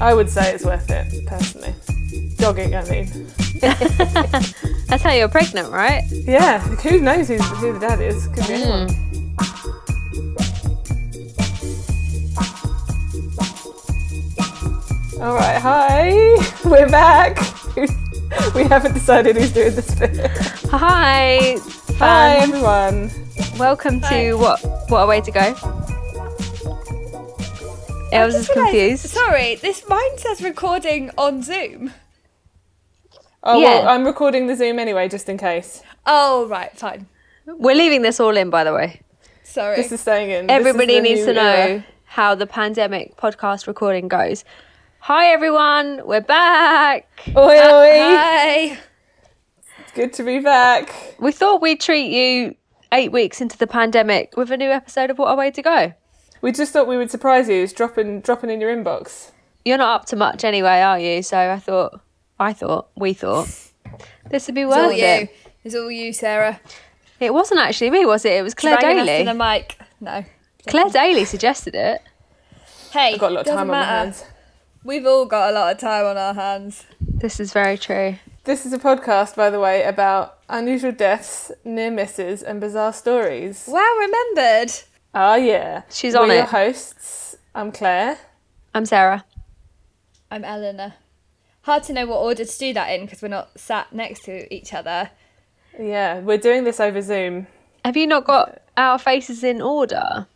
I would say it's worth it, personally. Dogging, I mean. That's how you're pregnant, right? Yeah, who knows who's, who the dad is? Could be anyone. Mm. All right, hi, we're back. we haven't decided who's doing this bit. Hi, Hi, fun. everyone. Welcome to what? What a way to go. I was just realised- confused. Sorry, this mine says recording on Zoom. Oh Yeah. well, I'm recording the Zoom anyway, just in case. Oh right, fine. We're leaving this all in, by the way. Sorry. This is staying in. Everybody needs to know era. how the pandemic podcast recording goes. Hi, everyone. We're back. Oi, uh, oi! Hi. It's good to be back. We thought we'd treat you eight weeks into the pandemic with a new episode of What a Way to Go. We just thought we would surprise you, it's dropping dropping in your inbox. You're not up to much anyway, are you? So I thought, I thought, we thought this would be It's all worth you. it. It's all you, Sarah. It wasn't actually me, was it? It was Claire Dragging us to Daly. the mic. No. Claire Daly suggested it. Hey, I've got a lot of doesn't time on my matter. hands. We've all got a lot of time on our hands. This is very true. This is a podcast, by the way, about unusual deaths, near misses, and bizarre stories. Wow, remembered. Ah, yeah. She's We're on your it. hosts. I'm Claire. I'm Sarah. I'm Eleanor. Hard to know what order to do that in because we're not sat next to each other. Yeah, we're doing this over Zoom. Have you not got our faces in order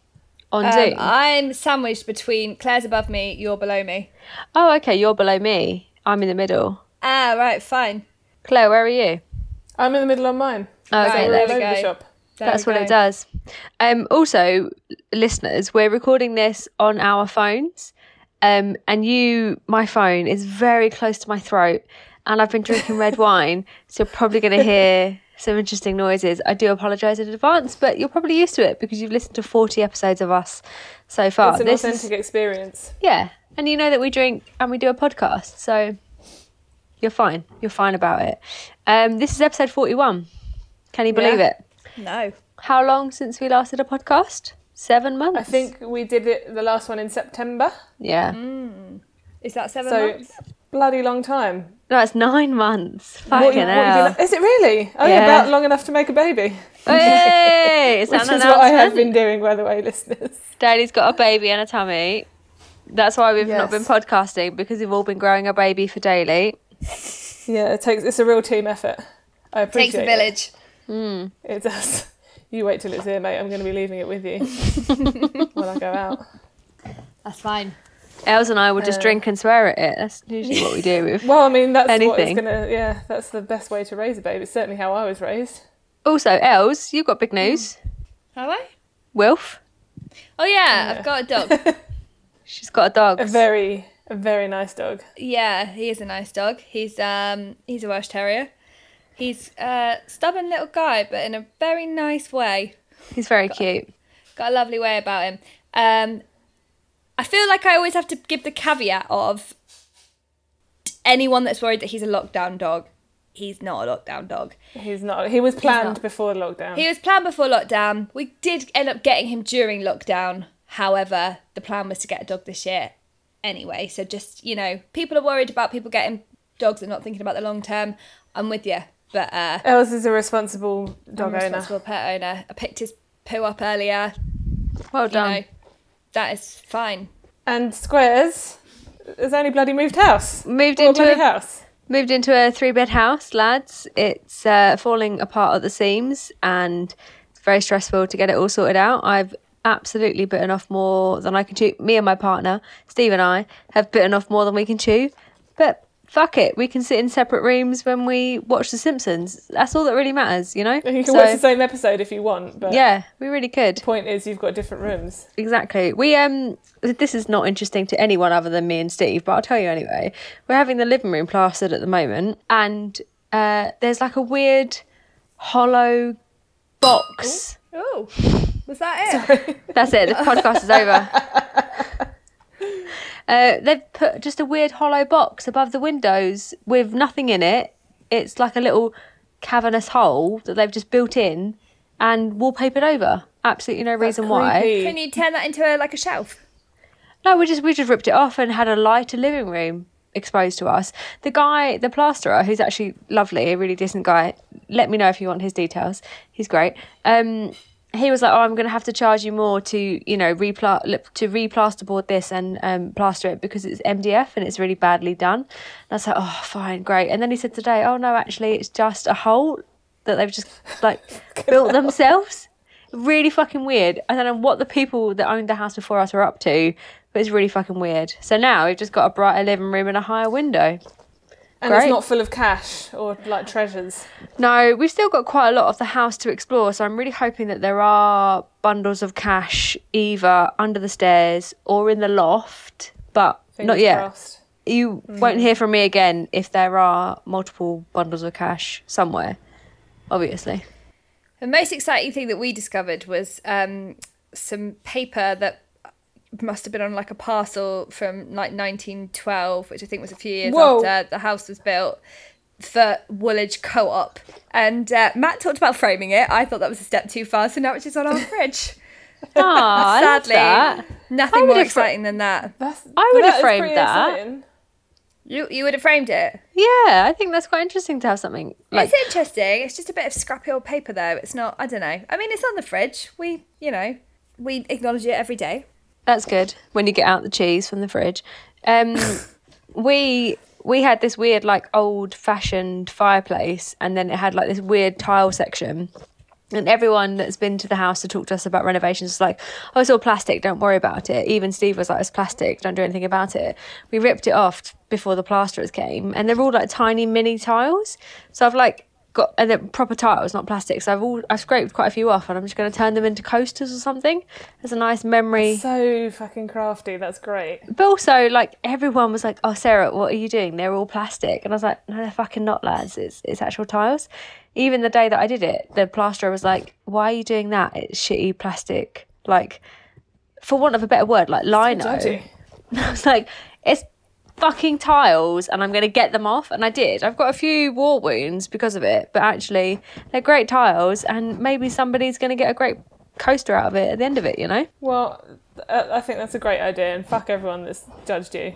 on Um, Zoom? I'm sandwiched between Claire's above me, you're below me. oh, okay. You're below me. I'm in the middle. Ah, right, fine. Claire, where are you? I'm in the middle on mine. Okay, Right, we're there we go. the shop. There That's what it does. Um, also, listeners, we're recording this on our phones, um, and you, my phone is very close to my throat, and I've been drinking red wine, so you're probably going to hear some interesting noises. I do apologise in advance, but you're probably used to it because you've listened to 40 episodes of us so far. It's an This authentic is, experience. yeah, and you know that we drink and we do a podcast, so you're fine. You're fine about it. Um, this is episode 41. Can you believe Yeah. it? No. How long since we last did a podcast? Seven months. I think we did it the last one in September. Yeah. Mm. Is that seven So months? bloody long time. No, it's nine months. What Fucking what you hell. been- is it really? Oh yeah. Yeah. about long enough to make a baby. Hey, is Which that is an what I have been doing, by the way, listeners. Daddy's got a baby and a tummy. That's why we've not been podcasting because we've all been growing a baby for Daly. Yeah, it takes. It's a real team effort. I appreciate it. Takes a it. Village. It does. You wait till it's here, mate. I'm going to be leaving it with you when I go out. That's fine. Els and I will just Uh. drink and swear at it. That's usually what we do with. Well, I mean, that's what Anything. going to. Yeah, that's the best way to raise a baby. It's certainly how I was raised. Also, Els, you've got big news. Have I? Wilf, Oh yeah, I've got a dog. she's got a dog. A very, a very nice dog. yeah, he is a nice dog. He's um he's a Welsh Terrier. He's a stubborn little guy, but in a very nice way. He's very cute. Got a lovely way about him. Um, I feel like I always have to give the caveat of anyone that's worried that he's a lockdown dog. He's not a lockdown dog. He's not. He was planned before lockdown. He was planned before lockdown. We did end up getting him during lockdown. However, the plan was to get a dog this year anyway. So just, you know, people are worried about people getting dogs and not thinking about the long term. I'm with you. But uh Els is a responsible dog I'm a owner. responsible pet owner. I picked his poo up earlier. Well You done. know, that is fine. And Squares has only bloody moved house. Moved What a into bloody a house. Moved into a three bed house, lads. It's uh, falling apart at the seams and it's very stressful to get it all sorted out. I've absolutely bitten off more than I can chew. Me and my partner, Steve and I, have bitten off more than we can chew. But fuck it, we can sit in separate rooms when we watch The Simpsons. That's all that really matters, you know? You can So, watch the same episode if you want, but yeah, we really could. point is you've got different rooms. Exactly. We um this is not interesting to anyone other than me and Steve, but I'll tell you anyway. We're having the living room plastered at the moment and uh there's like a weird hollow box. Oh, was that it? That's it. The podcast is over. Uh, they've put just a weird hollow box above the windows with nothing in it. It's like a little cavernous hole that they've just built in and wallpapered over. Absolutely no reason why. Can you turn that into a, like a shelf? No, we just we just ripped it off and had a lighter living room exposed to us. The guy, the plasterer, who's actually lovely, a really decent guy. Let me know if you want his details. He's great. Um, he was like, "Oh, I'm going to have to charge you more to, you know, repla- to replasterboard this and um, plaster it because it's MDF and it's really badly done." And I was like, "Oh, fine, great." And then he said today, "Oh no, actually, it's just a hole that they've just like built themselves." Really fucking weird. I don't know what the people that owned the house before us were up to, but it's really fucking weird. So now we've just got a brighter living room and a higher window. And Great. it's not full of cash or like treasures. No, we've still got quite a lot of the house to explore, so I'm really hoping that there are bundles of cash either under the stairs or in the loft, but not yet. crossed. You won't hear from me again if there are multiple bundles of cash somewhere, obviously. The most exciting thing that we discovered was um, some paper that must have been on like a parcel from like 1912, which I think was a few years Whoa. after the house was built for Woolwich Co-op. And uh, Matt talked about framing it. I thought that was a step too far, so now it's just on our fridge. Ah, Sadly, I that. Nothing would more have fra- exciting than that. That's, I but would have framed that. exciting. You you would have framed it. Yeah, I think that's quite interesting to have something like it's interesting. It's just a bit of scrappy old paper, though. It's not. I don't know. I mean, it's on the fridge. We, you know, we acknowledge it every day. That's good when you get out the cheese from the fridge. Um, we we had this weird like old fashioned fireplace, and then it had like this weird tile section. And everyone that's been to the house to talk to us about renovations is like, oh, it's all plastic, don't worry about it. Even Steve was like, it's plastic, don't do anything about it. We ripped it off before the plasterers came, and they're all like tiny mini tiles. So I've like got and they're proper tiles, not plastic. So I've all I've scraped quite a few off, and I'm just going to turn them into coasters or something. As a nice memory. So fucking crafty. That's great. But also, like everyone was like, "Oh, Sarah, what are you doing? They're all plastic." And I was like, "No, they're fucking not, lads. It's it's actual tiles." Even the day that I did it, the plasterer was like, "Why are you doing that? It's shitty plastic." Like, for want of a better word, like lino. And I was like, "It's fucking tiles, and I'm going to get them off." And I did. I've got a few war wounds because of it, but actually, they're great tiles, and maybe somebody's going to get a great coaster out of it at the end of it. You know? Well, I think that's a great idea, and fuck everyone that's judged you.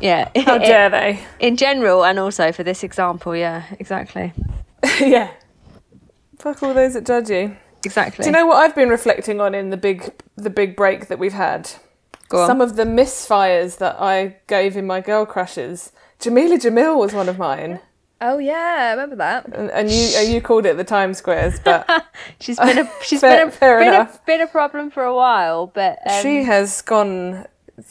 Yeah. How dare they? in general and also for this example yeah exactly yeah. Fuck all those that judge you. exactly Do you know what I've been reflecting on in the big the big break that we've had? Go on. Some of the misfires that I gave in my girl crushes. Jameela Jamil was one of mine, Oh yeah, I remember that. and, and you uh, you called it the time squares, but she's been a she's Fair- been, a, fair been, a, been a problem for a while but um, she has gone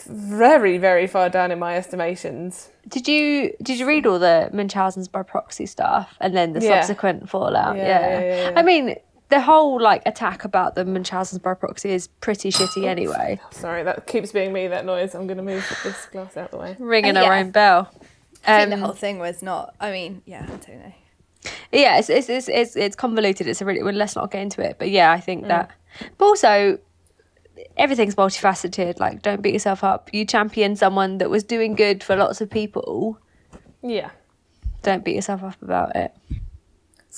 very very far down in my estimations. did you did you read all the Munchausen's by proxy stuff and then the Yeah. subsequent fallout yeah, yeah, yeah. I mean the whole like attack about the Munchausen's by proxy is pretty shitty anyway Sorry, that keeps being me. That noise. I'm going to move this glass out of the way. ringing Uh, our own bell I think the Um, whole thing was not. I mean, yeah, I don't know. yeah it's it's it's it's, it's convoluted it's a really well, let's not get into it but yeah i Mm. think that but also everything's multifaceted like don't beat yourself up you champion someone that was doing good for lots of people Yeah. don't beat yourself up about it It's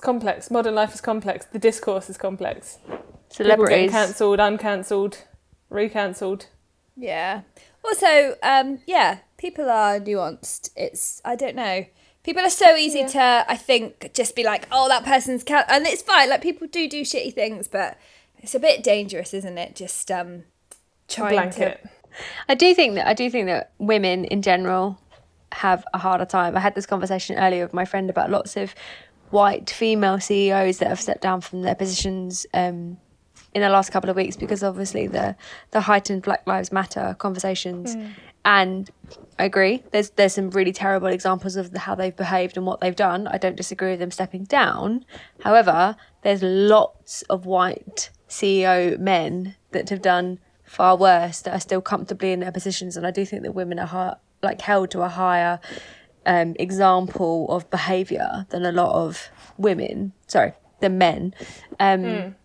complex. Modern life is complex. The discourse is complex. People getting celebrities cancelled, uncancelled, recancelled. Yeah. Also, um, yeah, people are nuanced. It's I don't know. People are so easy to, I think, just be like, oh, that person's cat, and it's fine. Like people do do shitty things, but it's a bit dangerous, isn't it? Just um, trying Blanket. I do think that I do think that women in general have a harder time. I had this conversation earlier with my friend about lots of white female CEOs that have stepped down from their positions um, in the last couple of weeks because obviously the the heightened Black Lives Matter conversations. And I agree. There's there's some really terrible examples of the, how they've behaved and what they've done. I don't disagree with them stepping down. However, there's lots of white CEO men that have done far worse that are still comfortably in their positions, and I do think that women are like held to a higher um, example of behaviour than a lot of women. Sorry, than men. Um,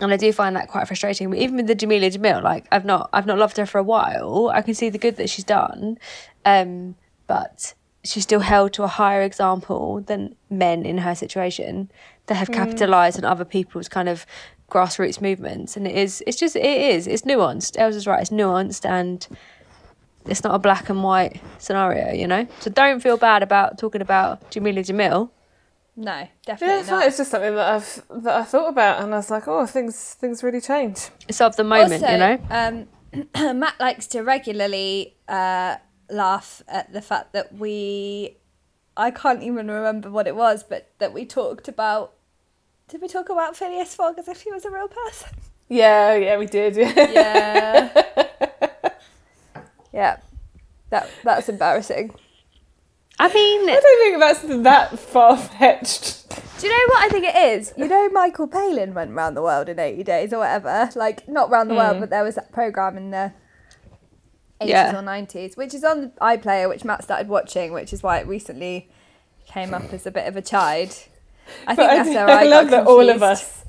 and I do find that quite frustrating. But even with the Jameela Jamil, like I've not I've not loved her for a while. I can see the good that she's done, um, but she's still held to a higher example than men in her situation that have capitalised on other people's kind of grassroots movements. And it is it's just it is it's nuanced. Els is right. It's nuanced and it's not a black and white scenario, you know. So don't feel bad about talking about Jameela Jamil. No, Yeah, definitely it's, not. not. it's just something that I've that I thought about, and I was like, oh, things things really change. It's of the moment, also, you know. um, Matt likes to regularly uh, laugh at the fact that we, I can't even remember what it was, but that we talked about. Did we talk about Phileas Fogg as if he was a real person? Yeah, yeah, we did. Yeah. Yeah. Yeah. That that's embarrassing. I mean, I don't think that's that far fetched. Do you know what I think it is? You know, Michael Palin went round the world in 80 days or whatever. Like, not round the world, hmm. but there was that programme in the 80s Yeah. or 90s, which is on the iPlayer, which Matt started watching, which is why it recently came up as a bit of a chide. I think But that's do- where I, I love got that all of us.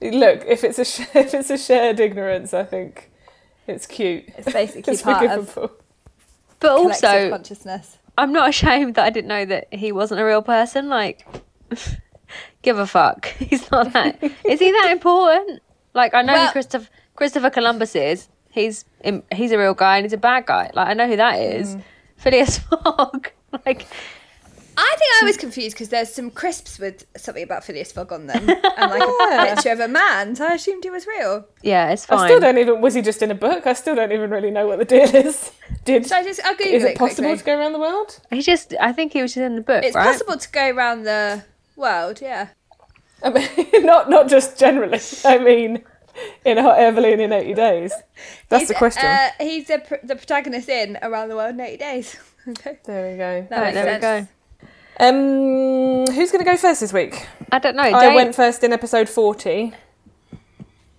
Look, if it's a sh- if it's a shared ignorance, I think it's cute. It's basically It's part of forgivable. but also, consciousness. I'm not ashamed that I didn't know that he wasn't a real person. Like, give a fuck. He's not that. is he that important? Like, I know Well- who Christopher Christopher Columbus is. He's im- he's a real guy and he's a bad guy. Like, I know who that is. Mm. Phileas Fogg. like, I think I was confused because there's some crisps with something about Phileas Fogg on them and like a picture of a man, so I assumed he was real. yeah, it's fine. I still don't even. Was he just in a book? I still don't even really know what the deal is. Did So I just, I'll Google is it it possible quickly. to go around the world? He just. I think he was just in the book, It's right? possible to go around the world, yeah. I mean, not not just generally. I mean, in a Hot Air Balloon in eighty days. That's He's, the question. Uh, he's the, pr- the protagonist in Around the World in 80 Days. okay. there we go. That Right, makes there we go. Um, who's going to go first this week? I don't know. I Jane- went first in episode forty.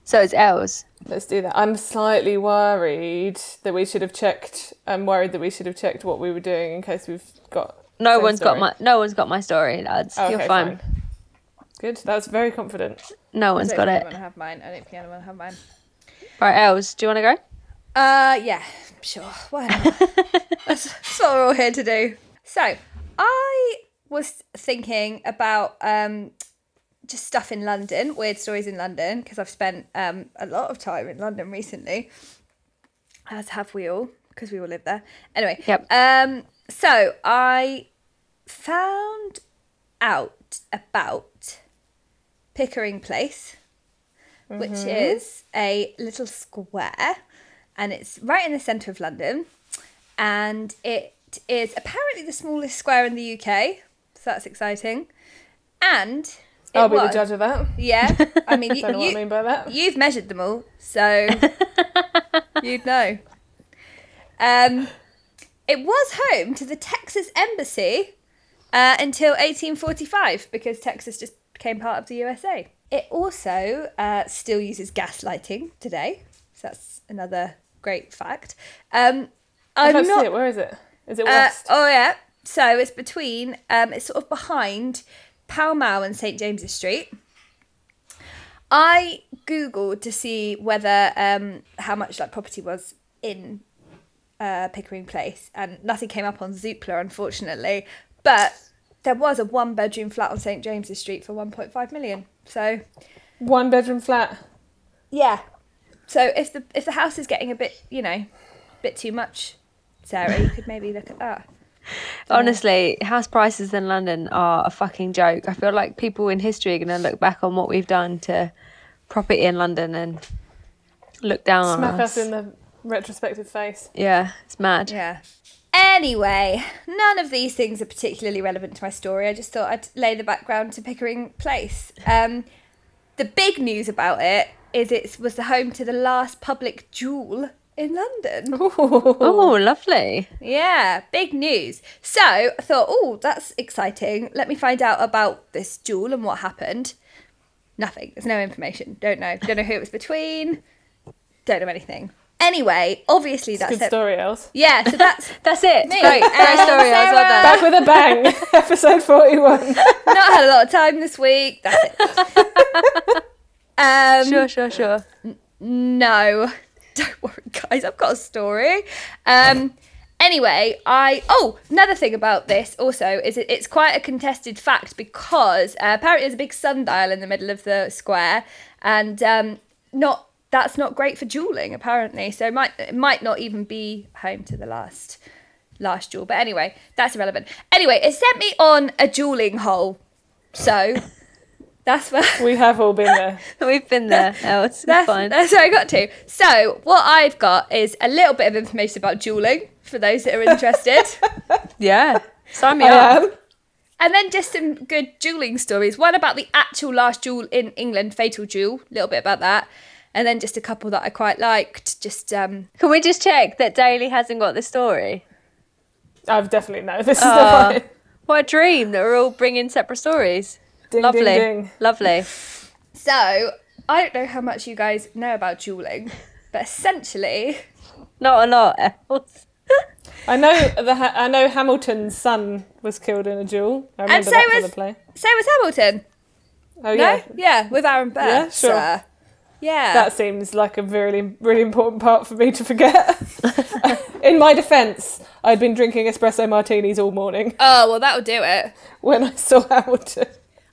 So it's Els. Let's do that. I'm slightly worried that we should have checked. I'm worried that we should have checked what we were doing in case we've got. No same one's story. got my. No one's got my story, lads. Oh, You're okay, fine. Good. That was very confident. No one's don't got think it. anyone have mine. I don't think anyone have mine. Right, Els, do you want to go? Uh, yeah, sure. Why not? that's, that's what we're all here to do. So, I was thinking about um, just stuff in London, weird stories in London, because I've spent um, a lot of time in London recently, as have we all, because we all live there. Anyway, Yep. um, so I found out about Pickering Place, which is a little square, and it's right in the centre of London, and it is apparently the smallest square in the UK. So that's exciting, and I'll be was- the judge of that. Yeah, I mean, you, Don't know what I you, mean by that. You've measured them all, so you'd know. Um, it was home to the Texas Embassy uh, until 1845 because Texas just became part of the USA. It also uh, still uses gas lighting today, so that's another great fact. Um, I I'm can't not see it. Where is it? Is it uh, west? oh yeah. So it's between um it's sort of behind Pall Mall and St James's Street. I googled to see whether um how much that property was in uh, Pickering Place, and nothing came up on Zoopla, unfortunately. But there was a one bedroom flat on St James's Street for 1.5 million. So One bedroom flat. yeah. So if the if the house is getting a bit you know, a bit too much, Sarah, you could maybe look at that. Honestly, house prices in London are a fucking joke. I feel like people in history are going to look back on what we've done to property in London and look down Smack on us Smack us. in the retrospective face. Yeah, it's mad. Yeah. Anyway, none of these things are particularly relevant to my story. I just thought I'd lay the background to Pickering Place. Um, the big news about it is it was the home to the last public duel in London. Oh, lovely. Yeah, big news. So I thought, oh, that's exciting. Let me find out about this duel and what happened. Nothing. There's no information. Don't know. Don't know who it was between. Don't know anything. Anyway, obviously that's Good it. story, Els. Yeah, so that's That's it. Me. Great, great story. I was well done. Back with a bang. Episode 41. not had a lot of time this week. That's it. um, Sure, sure, sure. No, don't worry, guys. I've got a story. Um, anyway, I oh another thing about this also is it, it's quite a contested fact because uh, apparently there's a big sundial in the middle of the square, and um, not that's not great for dueling apparently. So it might it might not even be home to the last last duel. But anyway, that's irrelevant. Anyway, it sent me on a dueling hole. So that's where We have all been there. We've been there. Oh, it's that's, fine. that's where I got to. So what I've got is a little bit of information about dueling for those that are interested. Yeah. Sign me I up. am. And then just some good dueling stories. One about the actual last duel in England, Fatal Duel, a little bit about that. And then just a couple that I quite liked. Just um Can we just check that Daly hasn't got the story? I've definitely no. This is Aw. the one. What a dream that we're all bringing separate stories. Ding, Lovely. ding, ding. Lovely. so I don't know how much you guys know about dueling, but essentially Not a lot else. I know the Ha- I know Hamilton's son was killed in a duel. I remember so that from was- the play. so was Hamilton. Oh No? yeah, Yeah, with Aaron Burr. Yeah, sure. sir. Yeah. that seems like a really really important part for me to forget. in my defence, I'd been drinking espresso martinis all morning oh well that'll do it. when I saw Hamilton.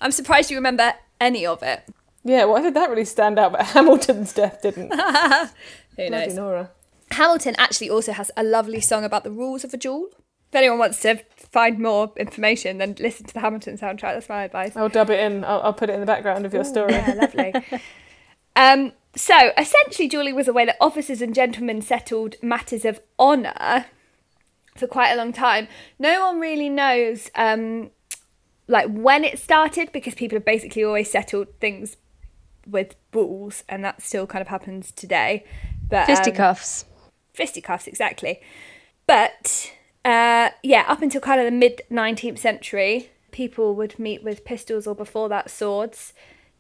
I'm surprised you remember any of it. Yeah, why did that really stand out? But Hamilton's death didn't. Who Bloody knows? Nora. Hamilton actually also has a lovely song about the rules of a duel. If anyone wants to find more information, then listen to the Hamilton soundtrack. That's my advice. I'll dub it in. I'll, I'll put it in the background of your story. Yeah, lovely. um, so essentially, dueling was a way that officers and gentlemen settled matters of honour for quite a long time. No one really knows um, like when it started because people have basically always settled things with rules, and that still kind of happens today. But um, Fisticuffs. fisticuffs exactly but uh, yeah up until kind of the mid 19th century people would meet with pistols or before that swords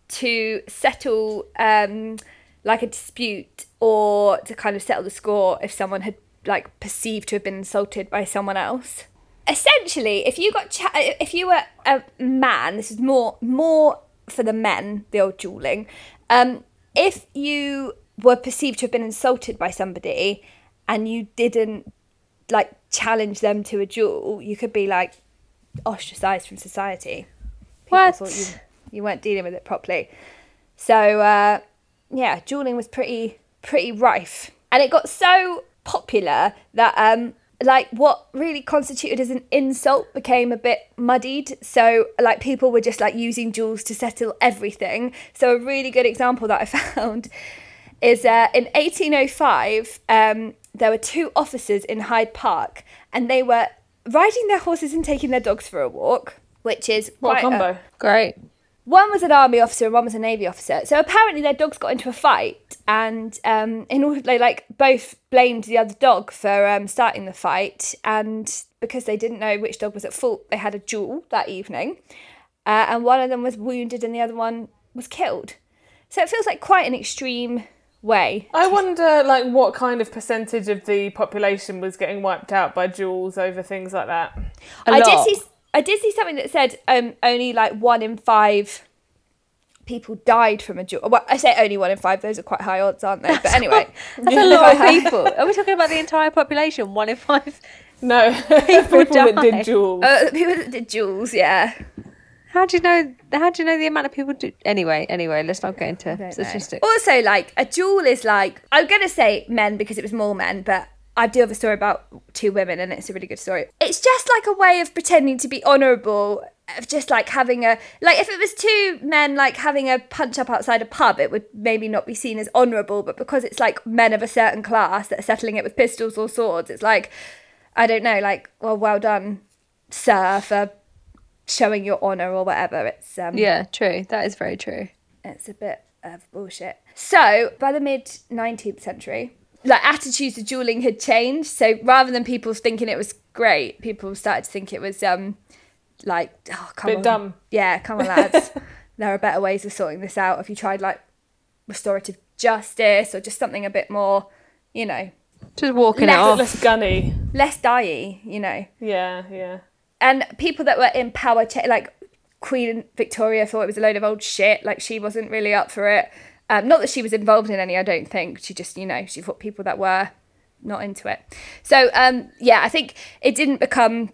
to settle um, like a dispute or to kind of settle the score if someone had like perceived to have been insulted by someone else essentially if you got cha- if you were a man this is more more for the men the old dueling um, if you were perceived to have been insulted by somebody and you didn't like challenge them to a duel you could be like ostracized from society. People What? thought you, you weren't dealing with it properly. So uh, yeah, dueling was pretty pretty rife, and it got so popular that um, like what really constituted as an insult became a bit muddied. So like people were just like using jewels to settle everything. So a really good example that I found is uh, in 1805 um, there were two officers in Hyde Park, and they were riding their horses and taking their dogs for a walk, which is What a quite combo. Great. One was an army officer and one was a navy officer. So apparently their dogs got into a fight, and um, in order they like both blamed the other dog for um, starting the fight, and because they didn't know which dog was at fault, they had a duel that evening, uh, and one of them was wounded and the other one was killed. So it feels like quite an extreme way. I wonder, like, what kind of percentage of the population was getting wiped out by duels over things like that. A I lot. did see I did see something that said um, only like one in five people died from a duel. Well, I say only one in five; those are quite high odds, aren't they? But anyway, That's a lot of people. Are we talking about the entire population? One in five. No, people, that did duels. uh, people that did duels, yeah. How do you know? How do you know the amount of people do? Anyway, anyway, let's not get into don't know. statistics. Also, like a duel is like I'm gonna say men because it was more men, but I do have a story about two women, and it's a really good story. It's just like a way of pretending to be honourable, of just like having a like if it was two men like having a punch up outside a pub, it would maybe not be seen as honourable, but because it's like men of a certain class that are settling it with pistols or swords, it's like I don't know, like well, well done, sir, for showing your honour or whatever. It's um, Yeah, true. That is very true. it's a bit of bullshit. So by the mid 19th century, like attitudes to dueling had changed. So rather than people thinking it was great, people started to think it was um like oh come Bit on, dumb. yeah, come on lads, there are better ways of sorting this out. If you tried like restorative justice or just something a bit more, you know, Just walking Less- it off. Less gunny. less die, you know. Yeah, yeah. and people that were in power, cha- like Queen Victoria, thought it was a load of old shit. Like she wasn't really up for it. Um, not that she was involved in any. I don't think she just, you know, she thought people that were not into it. So um, yeah, I think it didn't become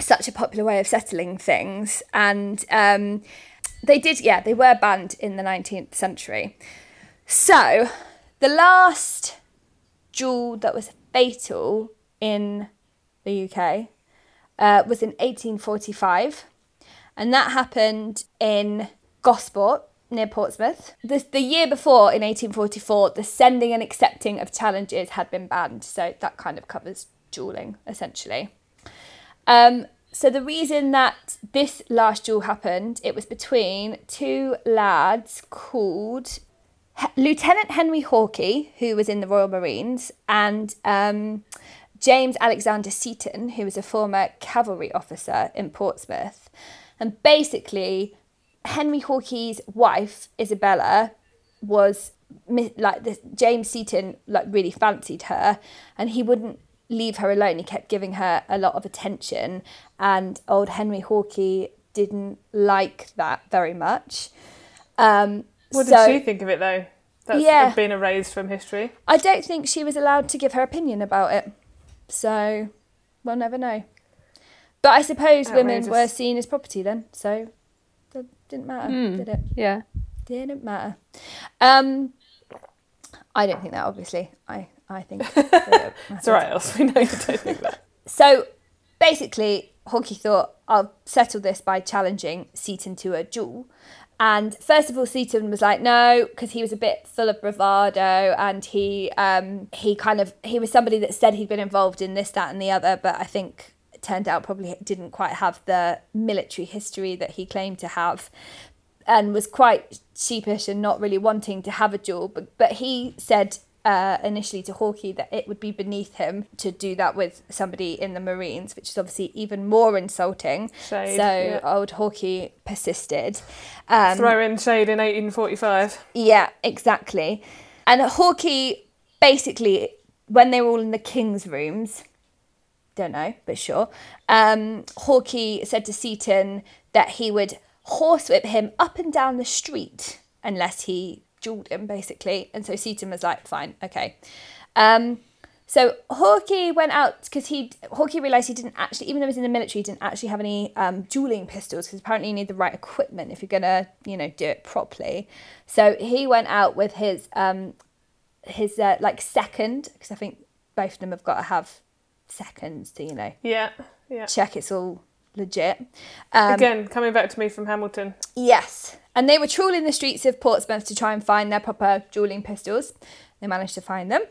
such a popular way of settling things, and um, they did. Yeah, they were banned in the nineteenth century. So the last duel that was fatal in the UK uh, was in 1845, and that happened in Gosport near Portsmouth. The, the year before, in 1844, the sending and accepting of challenges had been banned, so that kind of covers dueling essentially. Um, so the reason that this last duel happened, it was between two lads called H- Lieutenant Henry Hawkey, who was in the Royal Marines, and um, James Alexander Seton, who was a former cavalry officer in Portsmouth. And basically, Henry Hawkey's wife, Isabella, was like this, James Seton like really fancied her, and he wouldn't leave her alone. He kept giving her a lot of attention, and old Henry Hawkey didn't like that very much. Um, What so- did she think of it though? That's Yeah. been erased from history. I don't think she was allowed to give her opinion about it. So we'll never know. But I suppose women were seen as property then, so didn't matter, Hmm. did it? Yeah. Didn't matter. Um, I don't think that. Obviously, I I think. It's alright, else we know you don't think that. So basically, Hawkey thought, I'll settle this by challenging Seton to a duel. And first of all, Seton was like, no, because he was a bit full of bravado and he um, he kind of he was somebody that said he'd been involved in this, that, and the other, but I think turned out probably didn't quite have the military history that he claimed to have and was quite sheepish and not really wanting to have a duel. But, but he said uh, initially to Hawkey that it would be beneath him to do that with somebody in the Marines, which is obviously even more insulting. Shade, so yeah. old Hawkey persisted. Um, Throw in shade in 1845. yeah, exactly. And Hawkey basically, when they were all in the king's rooms, don't know, but sure, um, Hawkey said to Seton that he would horsewhip him up and down the street unless he duelled him, basically. And so Seton was like, fine, okay. Um, so Hawkey went out because he Hawkey realised he didn't actually, even though he was in the military, he didn't actually have any um, dueling pistols because apparently you need the right equipment if you're gonna, you know, do it properly. So he went out with his um, his uh, like second because I think both of them have got to have seconds to you know Yeah, yeah. check it's all legit. Um, Again, coming back to me from Hamilton. Yes. And they were trawling the streets of Portsmouth to try and find their proper dueling pistols. They managed to find them.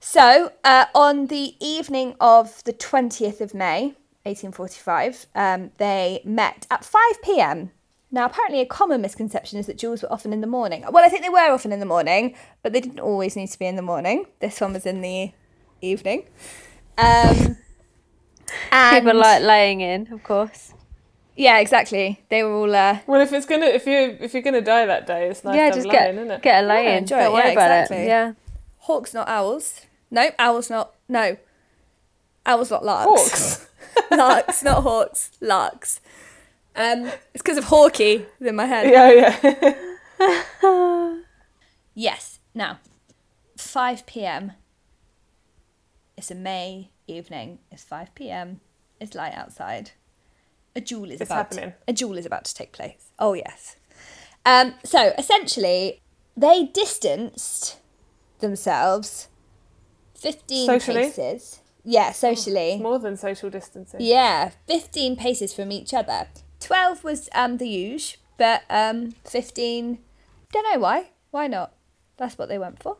So, uh, on the evening of the 20th of May, 1845, um, they met at 5 pm. Now, apparently, a common misconception is that duels were often in the morning. Well, I think they were often in the morning, but they didn't always need to be in the morning. This one was in the evening. Um, and People like laying in, of course. yeah, exactly. They were all uh, Well, if it's gonna, if you if you're gonna die that day, it's nice yeah, to just have get laying, isn't it? get a lay Yeah, in. enjoy Don't it. worry Yeah, about exactly. it. Yeah. Hawks, not owls. No, owls, not. No. Owls, not larks. Hawks. larks, not hawks. Larks. Um, it's because of Hawkey in my head. yeah, yeah. Yes. Now, 5 p.m. It's a May evening. It's 5 p.m. It's light outside. A duel is It's about happening. a duel is about to take place. Oh yes. Um, so essentially, they distanced themselves 15 Socially? paces. Yeah, socially. More than social distancing. Yeah, 15 paces from each other. 12 was um, the usual, but um, 15, don't know why. Why not? That's what they went for.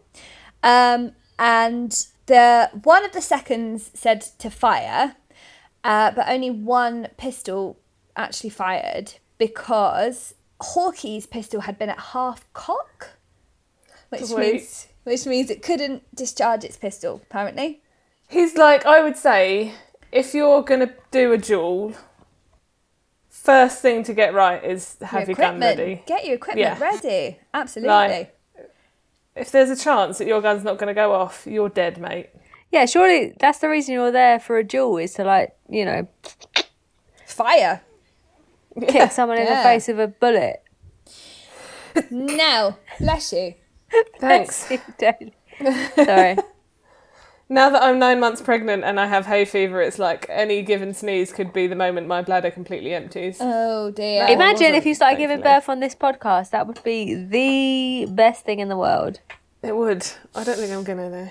Um, and the one of the seconds said to fire, uh, but only one pistol actually fired because Hawkey's pistol had been at half cock, which Sweet. means which means it couldn't discharge its pistol. Apparently, He's like, I would say, if you're gonna do a duel, first thing to get right is have your, gun ready. Get your equipment Yeah. ready. Absolutely. Like- If there's a chance that your gun's not gonna go off, you're dead, mate. Yeah, surely that's the reason you're there for a duel is to like, you know, Fire. kick someone in the Yeah. face with a bullet. No, bless you. Thanks. Don't- Sorry. Now that I'm nine months pregnant and I have hay fever, it's like any given sneeze could be the moment my bladder completely empties. Oh dear. It Imagine if you started giving birth on this podcast. That would be the best thing in the world. It would. I don't think I'm gonna though.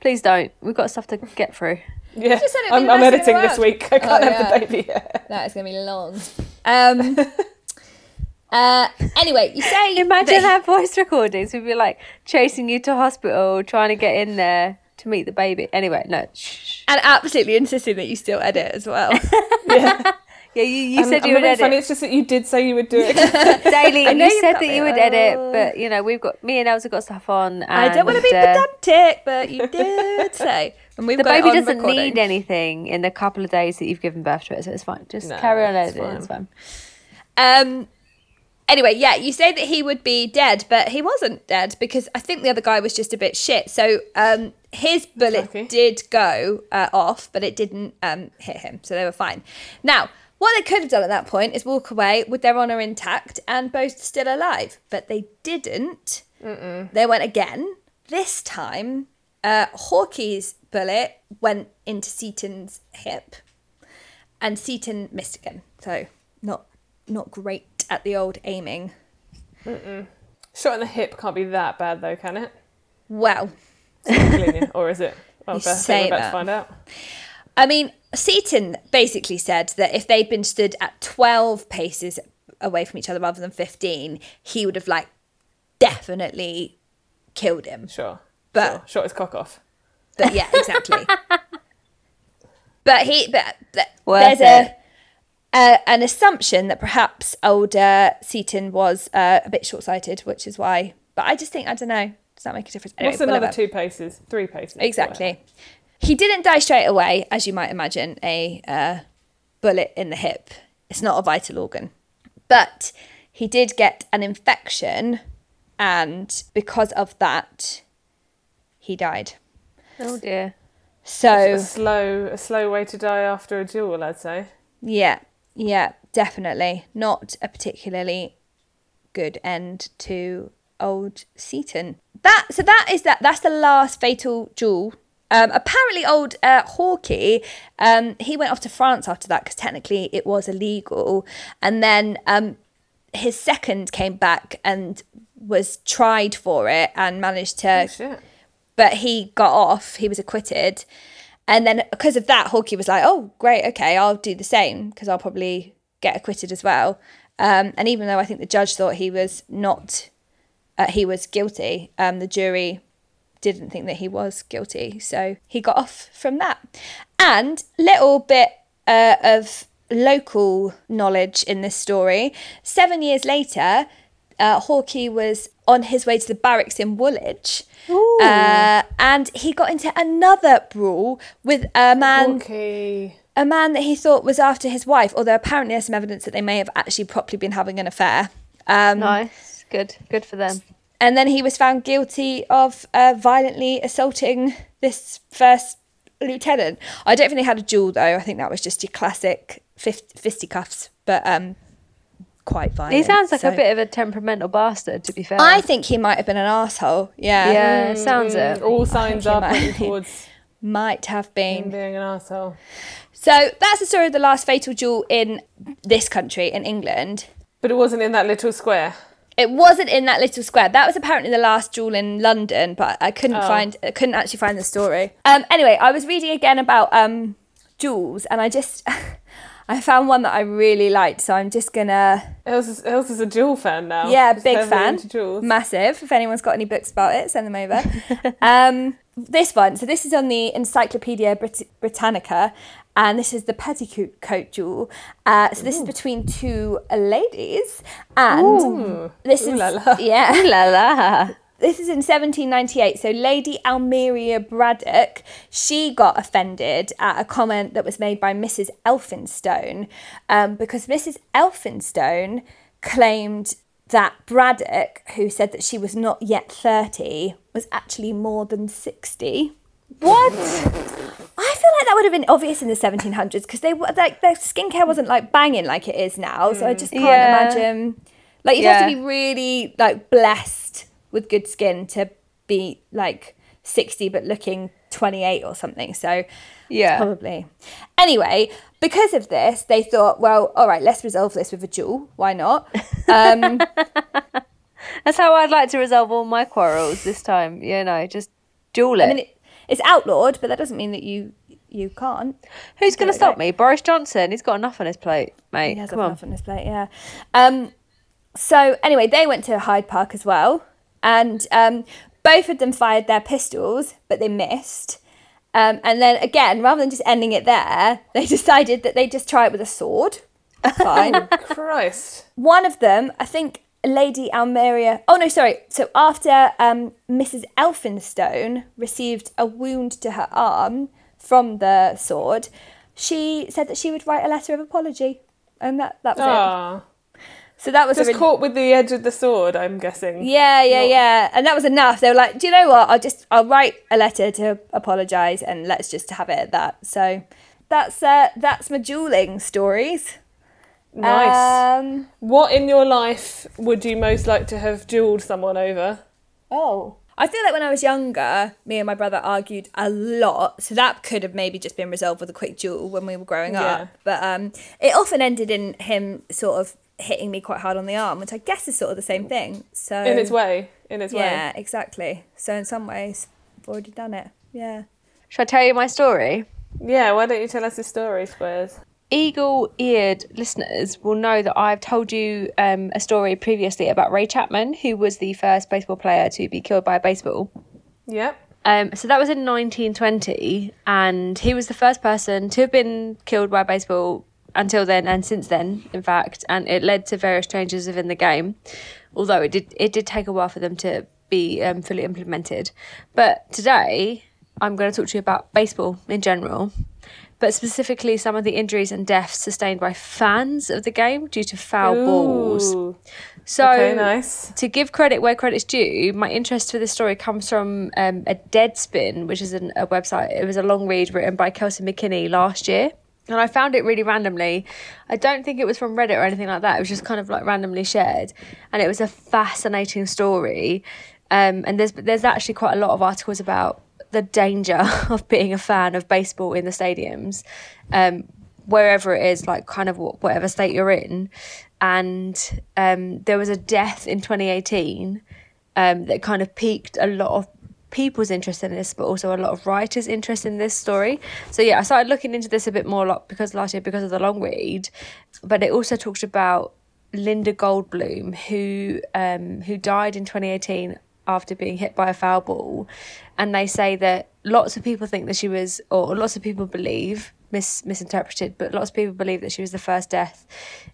Please don't. We've got stuff to get through. Yeah, Just said I'm, I'm editing this week. I can't Oh, have yeah. the baby yet. That is going to be long. Um, uh, anyway, you say Imagine that- our voice recordings. We'd be like chasing you to hospital, trying to get in there to meet the baby. Anyway, no. Shh. and absolutely insisting that you still edit as well. Yeah, Yeah, you, you I'm- said I'm you would being funny. edit. It's just that you did say you would do it. Daly, I know you you've said that me. you would edit, Oh. but you know we've got me and Elsa got stuff on. And, I don't want to be uh, pedantic, but you did say. And we've The got baby doesn't recording. need anything in the couple of days that you've given birth to it, so it's fine. Just No, carry on it's editing. It's fine. Um. Anyway, yeah, you say that he would be dead, but he wasn't dead because I think the other guy was just a bit shit. So um, his bullet Okay. did go uh, off, but it didn't um, hit him, so they were fine. Now, what they could have done at that point is walk away with their honour intact and both still alive, but they didn't. They went again. This time, uh, Hawkey's bullet went into Seton's hip, and Seton missed again. So not not great at the old aiming. Shot in the hip can't be that bad though, can it? Well, or is it? Well, You say we're about that. to find out. I mean, Seton basically said that if they'd been stood at 12 paces away from each other rather than 15, he would have like definitely killed him. Sure. But- sure. shot his cock off. But yeah, exactly. but he, but, but Worth there's a, a an assumption that perhaps older Seton was uh, a bit short-sighted, which is why. But I just think I don't know. Does that make a difference? Anyway, What's another whatever. two paces? Three paces. Exactly. He didn't die straight away, as you might imagine. A uh, bullet in the hip. It's not a vital organ, but he did get an infection, and because of that, he died. Oh dear. A So slow, a slow way to die after a duel, I'd say. yeah, yeah, definitely not a particularly good end to old Seton. That so that is that. That's the last fatal duel. Um, apparently, old uh, Hawkey, um, he went off to France after that because technically it was illegal, and then um, his second came back and was tried for it and managed to Oh, but he got off. He was acquitted, and then because of that, Hawkey was like, "Oh, great, okay, I'll do the same because I'll probably get acquitted as well." Um, and even though I think the judge thought he was not, uh, he was guilty, um, the jury didn't think that he was guilty, so he got off from that. And little bit uh, of local knowledge in this story. Seven years later, uh, Hawkey was on his way to the barracks in Woolwich. Uh, and he got into another brawl with a man Okay. a man that he thought was after his wife, although apparently there's some evidence that they may have actually properly been having an affair. Um, Nice. Good. Good for them. And then he was found guilty of uh, violently assaulting this first lieutenant. I don't think they had a duel though. I think that was just your classic fist- fisticuffs, but um, quite violent. He sounds like so- a bit of a temperamental bastard, to be fair. I think he might have been an asshole. Yeah, yeah, it sounds it. All signs think are might- pointing towards might have him been. being an asshole. So that's the story of the last fatal duel in this country, in England. But it wasn't in that little square. It wasn't in that little square. That was apparently the last duel in London, but I couldn't Oh. find. I couldn't actually find the story. Um. Anyway, I was reading again about um duels, and I just I found one that I really liked. So I'm just gonna Elsa's, Elsa's a Jewel fan now. yeah, big fan, massive. If anyone's got any books about it, send them over. um, this one. So this is on the Encyclopedia Brit- Britannica, and this is the petticoat coat duel. Uh, so this is between two ladies, and this Ooh is la la. yeah. La la. This is in 1798. So, Lady Almeria Braddock, she got offended at a comment that was made by Mrs. Elphinstone um, because Mrs. Elphinstone claimed that Braddock, who said that she was not yet 30, was actually more than 60. What? I feel like that would have been obvious in the 1700s because they were like their skincare wasn't like banging like it is now. So I just can't Yeah. imagine. Like you'd have to be really like blessed with good skin to be like 60 but looking 28 or something. So Yeah. probably. Anyway, because of this, they thought, well, all right, let's resolve this with a duel. Why not? Um, That's how I'd like to resolve all my quarrels this time. You know, just duel it. I mean, it, it's outlawed, but that doesn't mean that you you can't. Who's going to stop me? Boris Johnson. He's got enough on his plate, mate. He has Come on. enough on his plate, yeah. Um, so anyway, they went to Hyde Park as well, and um, both of them fired their pistols, but they missed. Um, and then again, rather than just ending it there, they decided that they'd just try it with a sword. Fine. Christ. One of them, I think Lady Almeria. Oh no, sorry. So after um, Mrs. Elphinstone received a wound to her arm from the sword, she said that she would write a letter of apology, and that that was it. So that was Just really- caught with the edge of the sword, I'm guessing. Yeah, yeah, Not- yeah. And that was enough. They were like, do you know what? I'll just I'll write a letter to apologise and let's just have it at that. So that's uh that's my dueling stories. Nice. Um what in your life would you most like to have duelled someone over? oh. I feel like when I was younger, me and my brother argued a lot. So that could have maybe just been resolved with a quick duel when we were growing Yeah. up. But um it often ended in him sort of hitting me quite hard on the arm, which I guess is sort of the same thing. So In its way. In its Yeah, way. Yeah, exactly. So in some ways I've already done it. Yeah. Shall I tell you my story? Yeah, why don't you tell us the story, Squares? Eagle eared listeners will know that I've told you um, a story previously about Ray Chapman, who was the first baseball player to be killed by a baseball. Yep. Um, so that was in 1920, and he was the first person to have been killed by a baseball until then, and since then, in fact, and it led to various changes within the game. Although it did, it did take a while for them to be um, fully implemented. But today, I'm going to talk to you about baseball in general, but specifically some of the injuries and deaths sustained by fans of the game due to foul balls. So Okay, nice. to give credit where credit's due, my interest for this story comes from um, a Deadspin, which is an, a website. It was a long read written by Kelsey McKinney last year. And I found it really randomly. I don't think it was from Reddit or anything like that. It was just kind of like randomly shared. And it was a fascinating story. Um, and there's there's actually quite a lot of articles about the danger of being a fan of baseball in the stadiums, um, wherever it is, like kind of whatever state you're in. And um, there was a death in 2018 um, that kind of piqued a lot of people's interest in this, but also a lot of writers' interest in this story. So yeah, I started looking into this a bit more lot because last year because of the long read, but it also talked about Linda Goldbloom who um, who died in 2018 after being hit by a foul ball, and they say that lots of people think that she was, or lots of people believe. Mis- misinterpreted, but lots of people believe that she was the first death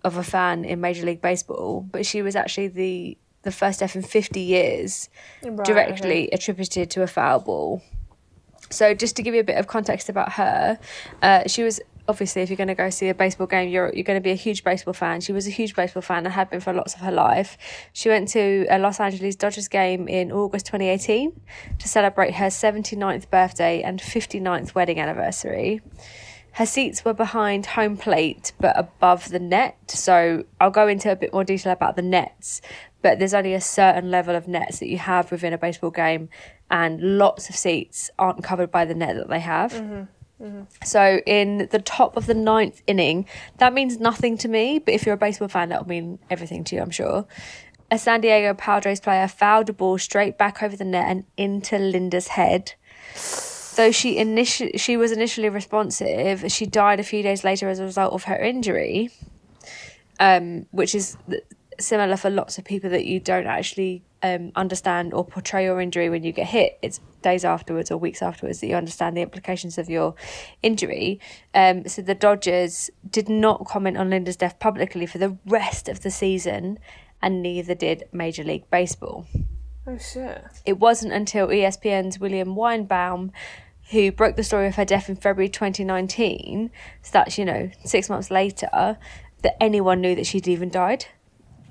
of a fan in Major League Baseball. But she was actually the the first death in 50 years Right, directly okay. attributed to a foul ball. So, just to give you a bit of context about her, uh, she was obviously, if you're going to go see a baseball game, you're you're going to be a huge baseball fan. She was a huge baseball fan and had been for lots of her life. She went to a Los Angeles Dodgers game in August 2018 to celebrate her 79th birthday and 59th wedding anniversary. Her seats were behind home plate but above the net. So I'll go into a bit more detail about the nets, but there's only a certain level of nets that you have within a baseball game, and lots of seats aren't covered by the net that they have. So in the top of the ninth inning, that means nothing to me, but if you're a baseball fan, that'll mean everything to you, I'm sure. A San Diego Padres player fouled a ball straight back over the net and into Linda's head. Though she initi- she was initially responsive, she died a few days later as a result of her injury, um, which is similar for lots of people that you don't actually um, understand or portray your injury when you get hit. It's days afterwards or weeks afterwards that you understand the implications of your injury. Um, so the Dodgers did not comment on Linda's death publicly for the rest of the season, and neither did Major League Baseball Oh shit. it wasn't until ESPN's William Weinbaum who broke the story of her death in February 2019, so that's, you know, six months later, that anyone knew that she'd even died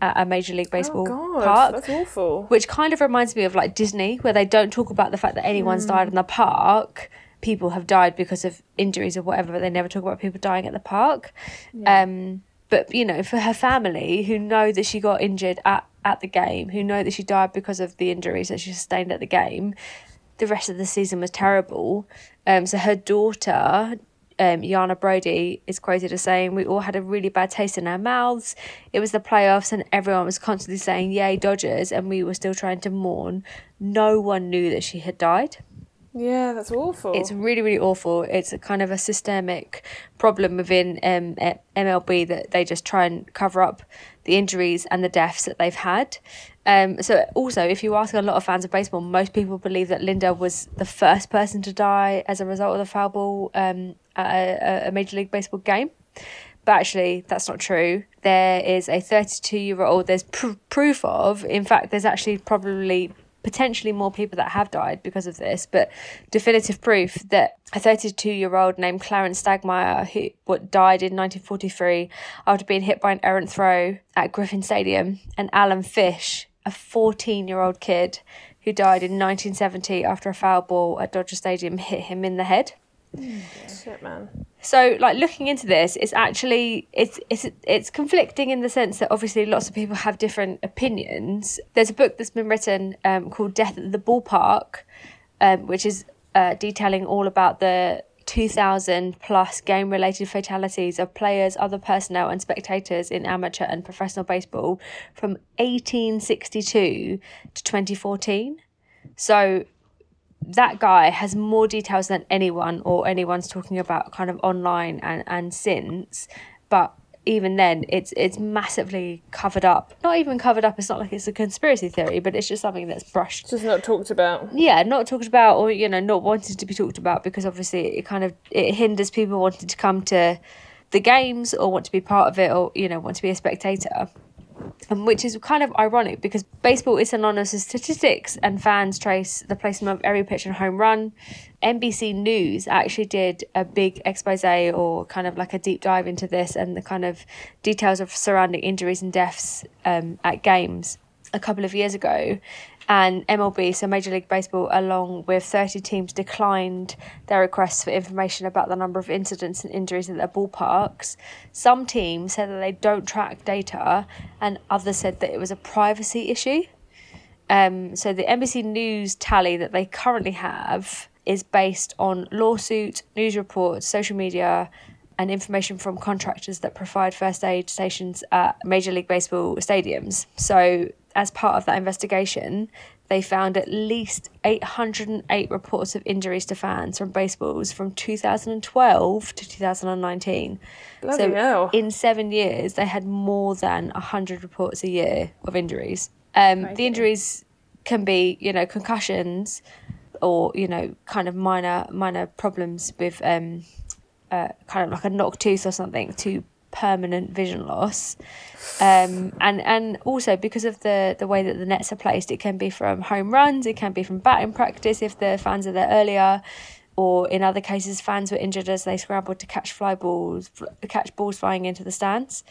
at a Major League Baseball oh god, park. that's awful. Which kind of reminds me of like Disney, where they don't talk about the fact that anyone's died in the park. People have died because of injuries or whatever, but they never talk about people dying at the park. Um, but you know, for her family who know that she got injured at, at the game, who know that she died because of the injuries that she sustained at the game, the rest of the season was terrible. Um, so her daughter um, Dana Brody is quoted as saying, We all had a really bad taste in our mouths. It was the playoffs, and everyone was constantly saying, Yay, Dodgers, and we were still trying to mourn. No one knew that she had died. Yeah, that's awful. It's really, really awful. It's a kind of a systemic problem within um, MLB that they just try and cover up the injuries and the deaths that they've had. Um, so, also, if you ask a lot of fans of baseball, most people believe that Linda was the first person to die as a result of the foul ball um, at a, Major League Baseball game. But actually, that's not true. There is a 32 year old, there's pr- proof of, in fact, there's actually probably potentially more people that have died because of this, but definitive proof that a 32 year old named Clarence Stagemyer, who what died in 1943 after being hit by an errant throw at Griffith Stadium, and Alan Fish, a 14 year old kid who died in 1970 after a foul ball at Dodger Stadium hit him in the head. Shit, man. So, like looking into this, it's actually it's it's it's conflicting in the sense that obviously lots of people have different opinions. There's a book that's been written um, called "Death at the Ballpark," um, which is uh, detailing all about the 2,000 plus game related fatalities of players, other personnel, and spectators in amateur and professional baseball from 1862 to 2014. So that guy has more details than anyone or anyone's talking about kind of online and, and since. But even then it's it's massively covered up. Not even covered up, it's not like it's a conspiracy theory, but it's just something that's brushed. Just not talked about. Yeah, not talked about or, you know, not wanted to be talked about because obviously it kind of it hinders people wanting to come to the games or want to be part of it or, you know, want to be a spectator um, which is kind of ironic because baseball is synonymous with statistics and fans trace the placement of every pitch and home run. NBC News actually did a big expose or kind of like a deep dive into this and the kind of details of surrounding injuries and deaths um, at games a couple of years ago and MLB, so Major League Baseball, along with 30 teams, declined their requests for information about the number of incidents and injuries at their ballparks. Some teams said that they don't track data, and others said that it was a privacy issue. Um, so the NBC News tally that they currently have is based on lawsuit, news reports, social media, and information from contractors that provide first aid stations at Major League Baseball stadiums. So as part of that investigation, they found at least 808 reports of injuries to fans from baseballs from 2012 to 2019. Bloody so hell. in seven years, they had more than 100 reports a year of injuries. Um, the injuries can be, you know, concussions or, you know, kind of minor minor problems with um, uh, kind of like a knocked tooth or something to permanent vision loss. Um, and and also because of the the way that the nets are placed, it can be from home runs, it can be from batting practice if the fans are there earlier, or in other cases, fans were injured as they scrambled to catch fly balls, catch balls flying into the stands.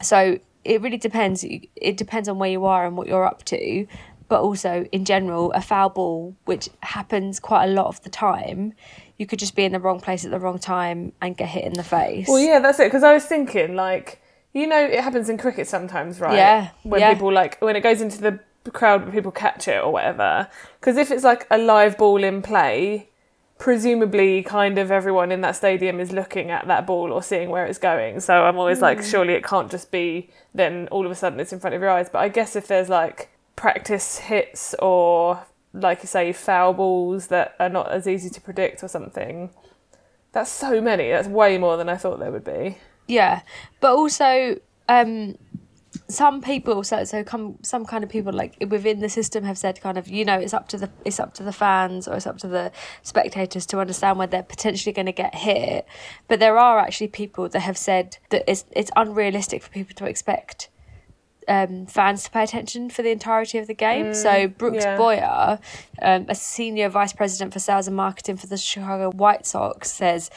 So it really depends. It depends on where you are and what you're up to. But also, in general, a foul ball, which happens quite a lot of the time, you could just be in the wrong place at the wrong time and get hit in the face. Well, yeah, that's it. Because I was thinking, like, you know, it happens in cricket sometimes, right? Yeah, When yeah. people like when it goes into the crowd, people catch it or whatever. Because if it's like a live ball in play, presumably, kind of everyone in that stadium is looking at that ball or seeing where it's going. So I'm always like, Hmm. surely it can't just be then all of a sudden it's in front of your eyes. But I guess if there's like practice hits or like you say foul balls that are not as easy to predict or something. That's so many. That's way more than I thought there would be. Yeah, but also um, some people, so so come some kind of people like within the system have said kind of you know it's up to the it's up to the fans or it's up to the spectators to understand where they're potentially going to get hit. But there are actually people that have said that it's it's unrealistic for people to expect. Um, fans to pay attention for the entirety of the game. so Brooks yeah. Boyer, um, a senior vice president for sales and marketing for the Chicago White Sox, says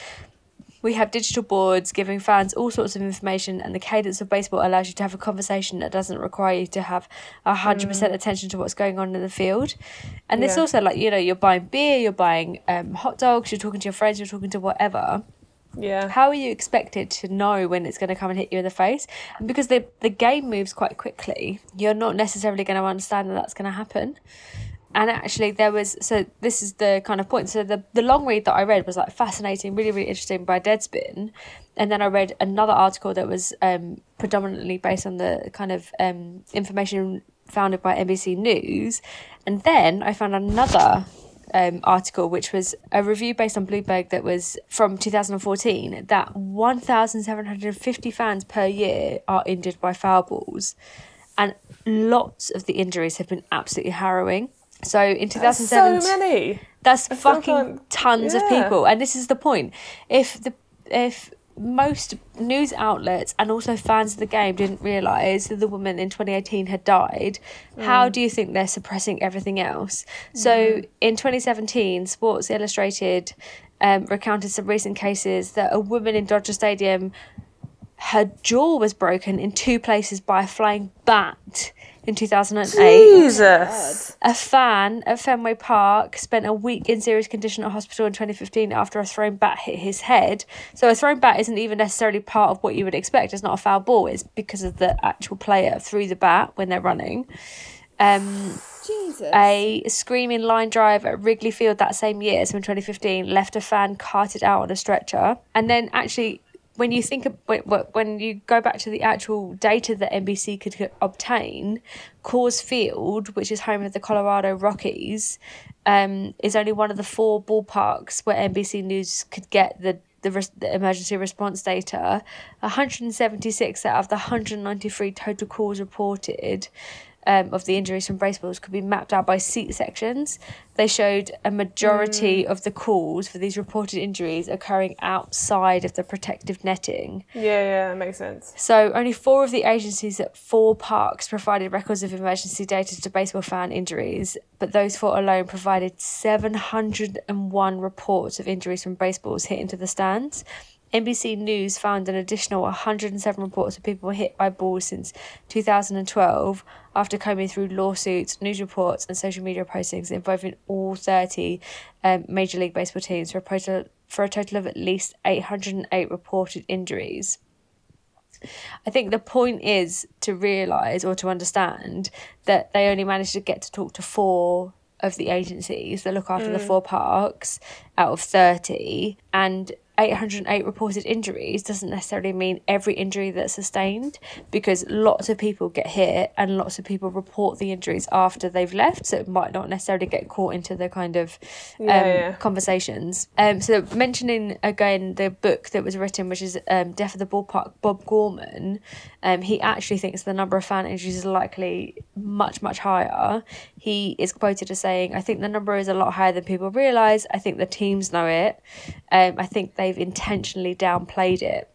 we have digital boards giving fans all sorts of information, and the cadence of baseball allows you to have a conversation that doesn't require you to have a hundred percent attention to what's going on in the field. And it's also like you know you're buying beer, you're buying um, hot dogs, you're talking to your friends, you're talking to whatever. Yeah. How are you expected to know when it's going to come and hit you in the face? And because the the game moves quite quickly, you're not necessarily going to understand that that's going to happen. and actually there was so this is the kind of point so the, the long read that i read was like fascinating really really interesting by deadspin and then i read another article that was um, predominantly based on the kind of um, information founded by nbc news and then i found another um, article, which was a review based on Bloomberg that was from 2014, that 1,750 fans per year are injured by foul balls. And lots of the injuries have been absolutely harrowing. So in 2007, so many. That's That's fucking like- tons of people, and this is the point. If the if most news outlets and also fans of the game didn't realize that the woman in 2018 had died, how do you think they're suppressing everything else? So in 2017, Sports Illustrated um, recounted some recent cases that a woman in Dodger Stadium her jaw was broken in two places by a flying bat in 2008 Jesus. a fan at Fenway Park spent a week in serious condition at hospital in 2015 after a thrown bat hit his head. So a thrown bat isn't even necessarily part of what you would expect. It's not a foul ball. It's because of the actual player threw the bat when they're running. Um, Jesus. a screaming line drive at Wrigley Field that same year, so in 2015, left a fan carted out on a stretcher. And then actually, when you think of, when- you go back to the actual data that NBC could obtain, Coors Field, which is home of the Colorado Rockies, um, is only one of the four ballparks where NBC News could get the the, res- the emergency response data. 176 out of the 193 total calls reported um, of the injuries from baseballs could be mapped out by seat sections. They showed a majority of the calls for these reported injuries occurring outside of the protective netting. Yeah, yeah, that makes sense. So only four of the agencies at four parks provided records of emergency data to baseball fan injuries, but those four alone provided 701 reports of injuries from baseballs hit into the stands. NBC News found an additional 107 reports of people hit by balls since 2012 after combing through lawsuits, news reports, and social media postings involving all 30 um, Major League Baseball teams for a, total, for a total of at least 808 reported injuries. I think the point is to realise or to understand that they only managed to get to talk to four of the agencies that look after the four parks out of 30 and 808 reported injuries doesn't necessarily mean every injury that's sustained because lots of people get hit and lots of people report the injuries after they've left so it might not necessarily get caught into the kind of um, Yeah, yeah. conversations. Um, so mentioning again the book that was written, which is um, Death of the Ballpark, Bob Gorman, um, he actually thinks the number of fan injuries is likely much much higher. He is quoted as saying, "I think the number is a lot higher than people realise. I think the teams know it. Um, I think they've intentionally downplayed it."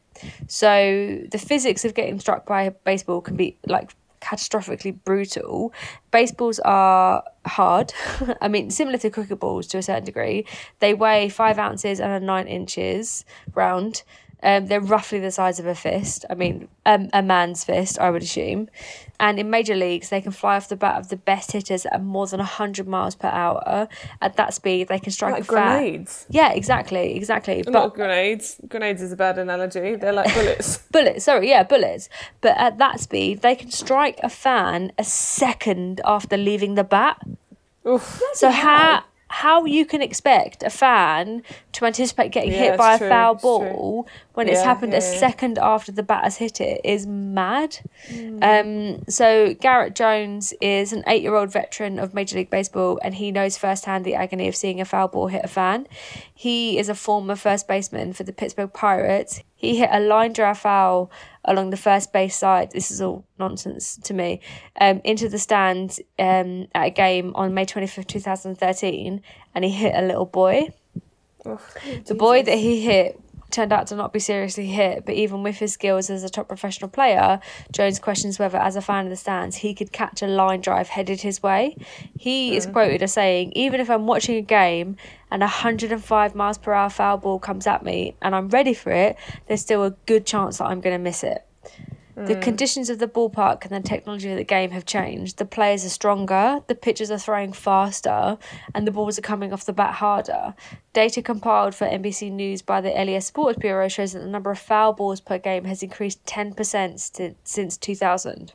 So the physics of getting struck by a baseball can be like catastrophically brutal. Baseballs are hard. I mean, similar to cricket balls to a certain degree. They weigh five ounces and are nine inches round. Um, they're roughly the size of a fist. I mean, um, a man's fist, I would assume. And in major leagues, they can fly off the bat of the best hitters at more than 100 miles per hour. At that speed, they can strike Like a fan. grenades. Yeah, exactly, exactly. Not grenades. Grenades is a bad analogy. They're like bullets. bullets sorry yeah bullets but at that speed they can strike a fan a second after leaving the bat Oof. so how how you can expect a fan to anticipate getting Yeah, hit by true, a foul ball when it's Yeah, happened a yeah, yeah. second after the bat has hit it is mad. Mm. Um, so Garrett Jones is an eight-year-old veteran of Major League Baseball, and he knows firsthand the agony of seeing a foul ball hit a fan. He is a former first baseman for the Pittsburgh Pirates. He hit a line drive foul along the first base side. This is all nonsense to me. Um, into the stands um, at a game on May twenty fifth, two thousand thirteen, and he hit a little boy. Oof. The boy that he hit turned out to not be seriously hit, but even with his skills as a top professional player, Jones questions whether, as a fan of the stands, he could catch a line drive headed his way. He is mm. quoted as saying, Even if I'm watching a game and a 105 miles per hour foul ball comes at me and I'm ready for it, there's still a good chance that I'm going to miss it. The mm. conditions of the ballpark and the technology of the game have changed. The players are stronger, the pitchers are throwing faster, and the balls are coming off the bat harder. Data compiled for NBC News by the Elias Sports Bureau shows that the number of foul balls per game has increased 10% st- since 2000.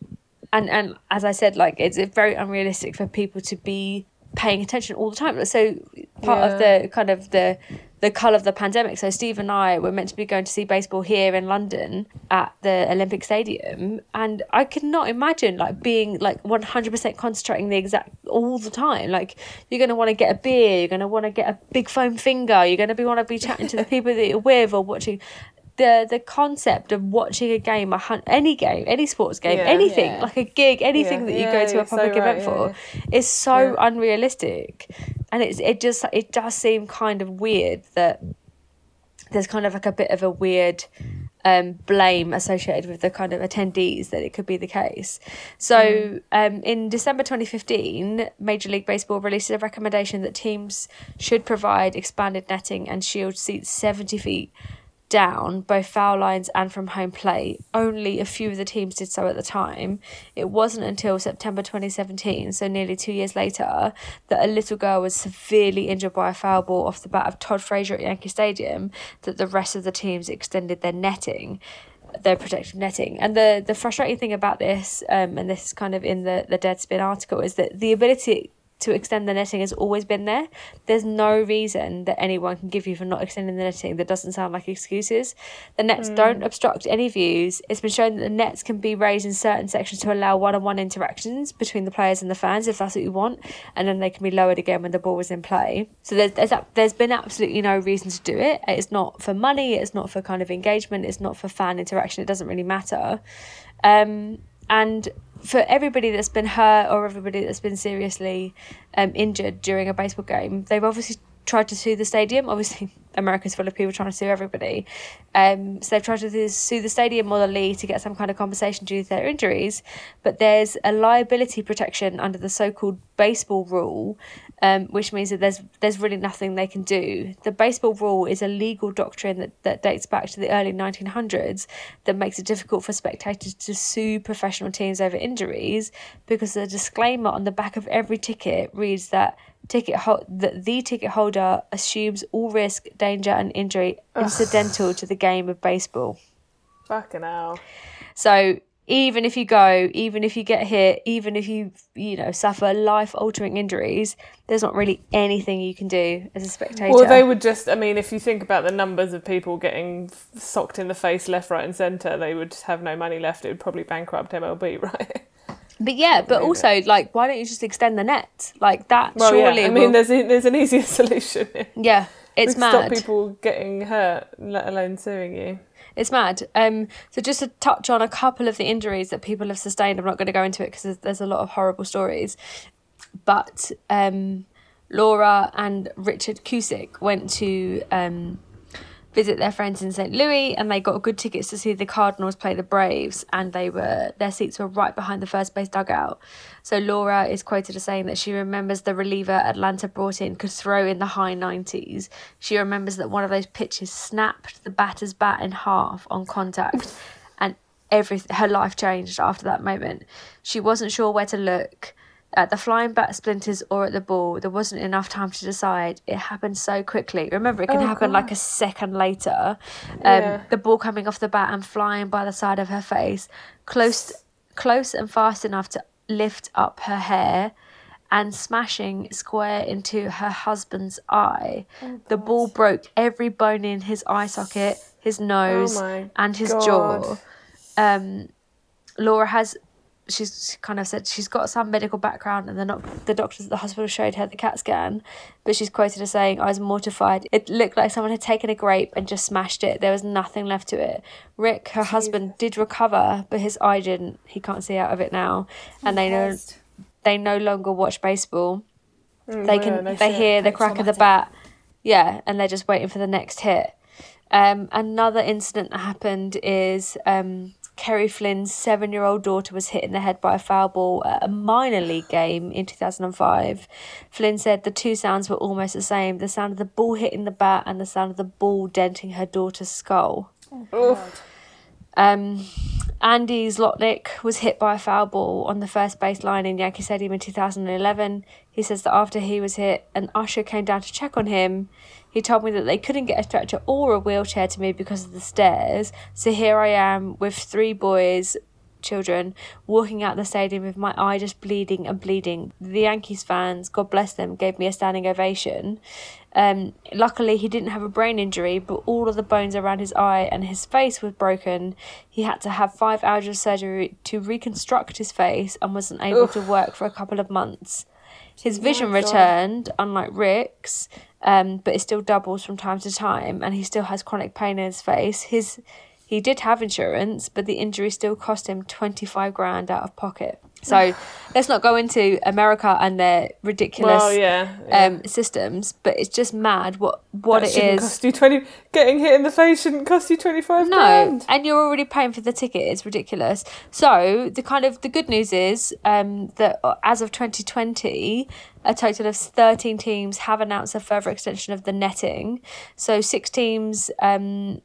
And and as I said, like it's very unrealistic for people to be paying attention all the time. So part of the kind of the the cull of the pandemic. So Steve and I were meant to be going to see baseball here in London at the Olympic Stadium, and I could not imagine like being like one hundred percent concentrating the exact all the time. Like you're gonna want to get a beer, you're gonna want to get a big foam finger, you're gonna be want to be chatting to the people that you're with or watching. The, the concept of watching a game, a hun- any game, any sports game, Yeah. anything Yeah. like a gig, anything Yeah. that you go to a you're so public right, event for, is so unrealistic and it's it just it does seem kind of weird that there's kind of like a bit of a weird um, blame associated with the kind of attendees that it could be the case. So, um, in December 2015, Major League Baseball released a recommendation that teams should provide expanded netting and shield seats 70 feet down, both foul lines and from home plate. Only a few of the teams did so at the time. It wasn't until September 2017, so nearly two years later, that a little girl was severely injured by a foul ball off the bat of Todd Frazier at Yankee Stadium that the rest of the teams extended their netting. Their protective netting, and the the frustrating thing about this, um, and this is kind of in the the Deadspin article, is that the ability to extend the netting has always been there. There's no reason that anyone can give you for not extending the netting that doesn't sound like excuses. The nets don't obstruct any views. It's been shown that the nets can be raised in certain sections to allow one on one interactions between the players and the fans if that's what you want, and then they can be lowered again when the ball was in play. So there's there's, there's been absolutely no reason to do it. It's not for money, it's not for kind of engagement, it's not for fan interaction, it doesn't really matter. Um, and for everybody that's been hurt or everybody that's been seriously um, injured during a baseball game, they've obviously tried to sue the stadium. Obviously, America's full of people trying to sue everybody. Um, so they've tried to sue the stadium or the league to get some kind of compensation due to their injuries. But there's a liability protection under the so-called baseball rule, um, which means that there's there's really nothing they can do. The baseball rule is a legal doctrine that, that dates back to the early 1900s that makes it difficult for spectators to sue professional teams over injuries because the disclaimer on the back of every ticket reads that ticket ho- that the ticket holder assumes all risk, danger, and injury incidental to the game of baseball. Fucking hell. So even if you go, even if you get hit, even if you you know suffer life altering injuries, there's not really anything you can do as a spectator. Well, they would just, I mean, if you think about the numbers of people getting socked in the face left, right, and centre, they would have no money left. It would probably bankrupt MLB, right? but yeah, but also like, why don't you just extend the net like that? Well, surely, yeah. I mean, will- there's, a, there's an easier solution. yeah, We it's mad. Stop people getting hurt, let alone suing you. It's mad. Um, so just to touch on a couple of the injuries that people have sustained, I'm not going to go into it because there's, there's a lot of horrible stories. But um, Laura and Richard Cusick went to um, visit their friends in St. Louis, and they got good tickets to see the Cardinals play the Braves, and they were their seats were right behind the first base dugout. So Laura is quoted as saying that she remembers the reliever Atlanta brought in could throw in the high 90s. She remembers that one of those pitches snapped the batter's bat in half on contact, and every her life changed after that moment. She wasn't sure where to look at the flying bat splinters or at the ball. There wasn't enough time to decide. It happened so quickly. Remember, it can Oh, happen God. like a second later. Um, Yeah. The ball coming off the bat and flying by the side of her face, close, close and fast enough to lift up her hair. And smashing square into her husband's eye. Oh, the ball broke every bone in his eye socket, his nose, Oh and his God. jaw um, Laura has she's kind of said she's got some medical background and the not the doctors at the hospital showed her the CAT scan, but she's quoted as saying, I was mortified. It looked like someone had taken a grape and just smashed it. There was nothing left to it. Rick, her husband, did recover, but his eye didn't. He can't see out of it now. And they know Christ. they no longer watch baseball. They Mm, yeah, can no they hear the crack of the bat. Yeah, and they're just waiting for the next hit. Um, another incident that happened is um, Kerry Flynn's seven year old daughter was hit in the head by a foul ball at a minor league game in 2005. Flynn said the two sounds were almost the same the sound of the ball hitting the bat and the sound of the ball denting her daughter's skull. Oof. Um, Andy Zlotnick was hit by a foul ball on the first base line in Yankee Stadium in 2011. He says that after he was hit, an usher came down to check on him. He told me that they couldn't get a stretcher or a wheelchair to me because of the stairs. So here I am with three boys children, walking out the stadium with my eye just bleeding and bleeding. The Yankees fans, God bless them, gave me a standing ovation. Um, luckily, he didn't have a brain injury, but all of the bones around his eye and his face was broken. He had to have five hours of surgery to reconstruct his face and wasn't able to work for a couple of months. His vision God. returned, unlike Rick's, um, but it still doubles from time to time, and he still has chronic pain in his face. His he did have insurance, but the injury still cost him twenty five grand out of pocket. So let's not go into America and their ridiculous Well, yeah. yeah. um, systems, but it's just mad what what That it shouldn't. Cost you twenty. Getting hit in the face shouldn't cost you twenty five No, grand. and you're already paying for the ticket. It's ridiculous. So the kind of the good news is um, that uh, as of 2020, a total of 13 teams have announced a further extension of the netting. So six teams um,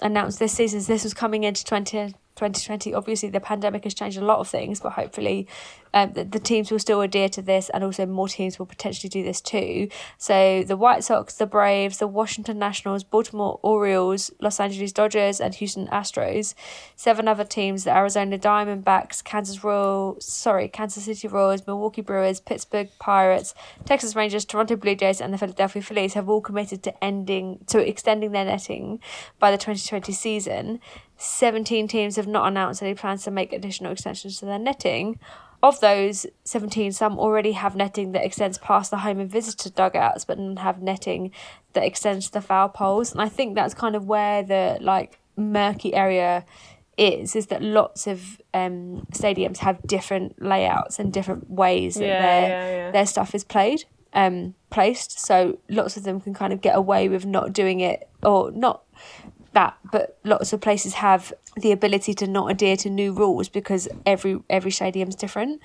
announced this season. This was coming into 20, 2020. Obviously, the pandemic has changed a lot of things, but hopefully, um, the, the teams will still adhere to this, and also more teams will potentially do this too. So the White Sox, the Braves, the Washington Nationals, Baltimore Orioles, Los Angeles Dodgers, and Houston Astros. Seven other teams: the Arizona Diamondbacks, Kansas Royal, sorry, Kansas City Royals, Milwaukee Brewers, Pittsburgh Pirates, Texas Rangers, Toronto Blue Jays, and the Philadelphia Phillies have all committed to ending to extending their netting by the 2020 season. 17 teams have not announced any plans to make additional extensions to their netting. Of those 17, some already have netting that extends past the home and visitor dugouts, but none have netting that extends to the foul poles. And I think that's kind of where the like murky area is, is that lots of um, stadiums have different layouts and different ways that Yeah, their yeah, yeah. their stuff is played um placed. So lots of them can kind of get away with not doing it or not that but lots of places have the ability to not adhere to new rules because every every stadium's different.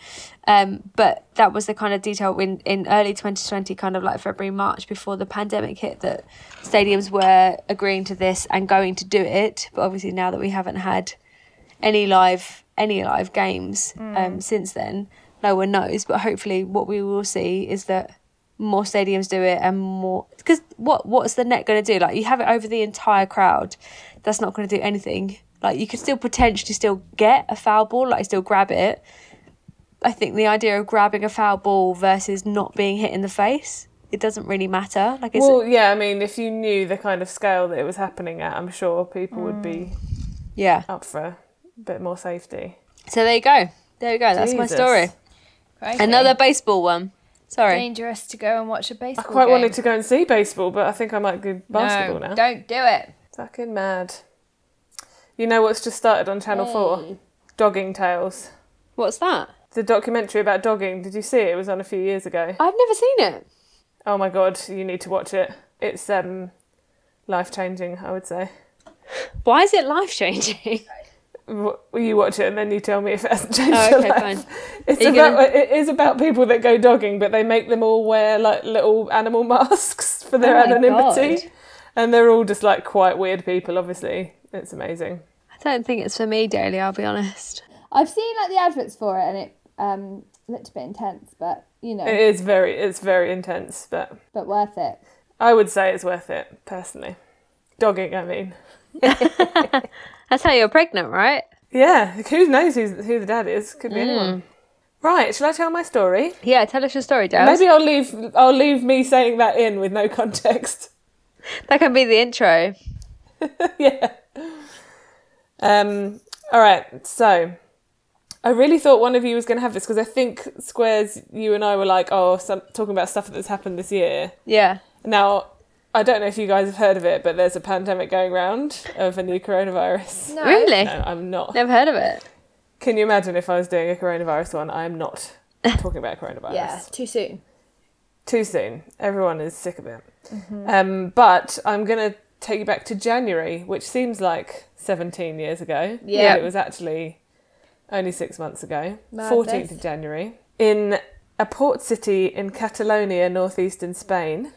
Um but that was the kind of detail in in early 2020 kind of like february march before the pandemic hit that stadiums were agreeing to this and going to do it. But obviously now that we haven't had any live any live games um since then no one knows. But hopefully what we will see is that more stadiums do it and more because what what's the net going to do? Like you have it over the entire crowd that's not going to do anything. Like you could still potentially still get a foul ball like still grab it. I think the idea of grabbing a foul ball versus not being hit in the face it doesn't really matter. Like it's Well, yeah. I mean, if you knew the kind of scale that it was happening at, I'm sure people would be yeah. up for a bit more safety. so there you go. There you go. That's my story. Crikey. another baseball one sorry dangerous to go and watch a baseball. I quite game. wanted to go and see baseball, but I think I might do basketball no, now. Don't do it. Fucking mad. You know what's just started on Channel 4? Dogging Tales. what's that The documentary about dogging. Did you see it? It was on a few years ago. i've never seen it Oh my god, you need to watch it. It's um life changing, I would say. why is it life changing W- You watch it and then you tell me if it hasn't changed oh, your okay life. fine It's about gonna- it is about people that go dogging, but they make them all wear like little animal masks for their Oh anonymity, God. and they're all just like quite weird people. Obviously, it's amazing. i don't think it's for me Daly i'll be honest I've seen like the adverts for it, and it um looked a bit intense, but you know, It is very it's very intense, but but worth it. I would say it's worth it personally. Dogging, I mean. That's how you're pregnant, right? Yeah, who knows who's, who the dad is? Could be anyone. Right, shall I tell my story? Yeah, tell us your story, Dale. Maybe I'll leave I'll leave me saying that in with no context. That can be the intro. yeah. Um. All right. So, I really thought one of you was going to have this because I think Squares, you and I were like, oh, some, talking about stuff that's happened this year. Yeah. Now, I don't know if you guys have heard of it, but there's a pandemic going round of a new coronavirus. No. Really? No, I'm not. Never heard of it. Can you imagine if I was doing a coronavirus one? I am not talking about coronavirus. Yeah, too soon. Too soon. Everyone is sick of it. Um, but I'm going to take you back to January, which seems like 17 years ago. Yeah. But it was actually only six months ago. Madness. 14th of January. In a port city in Catalonia, northeastern Spain,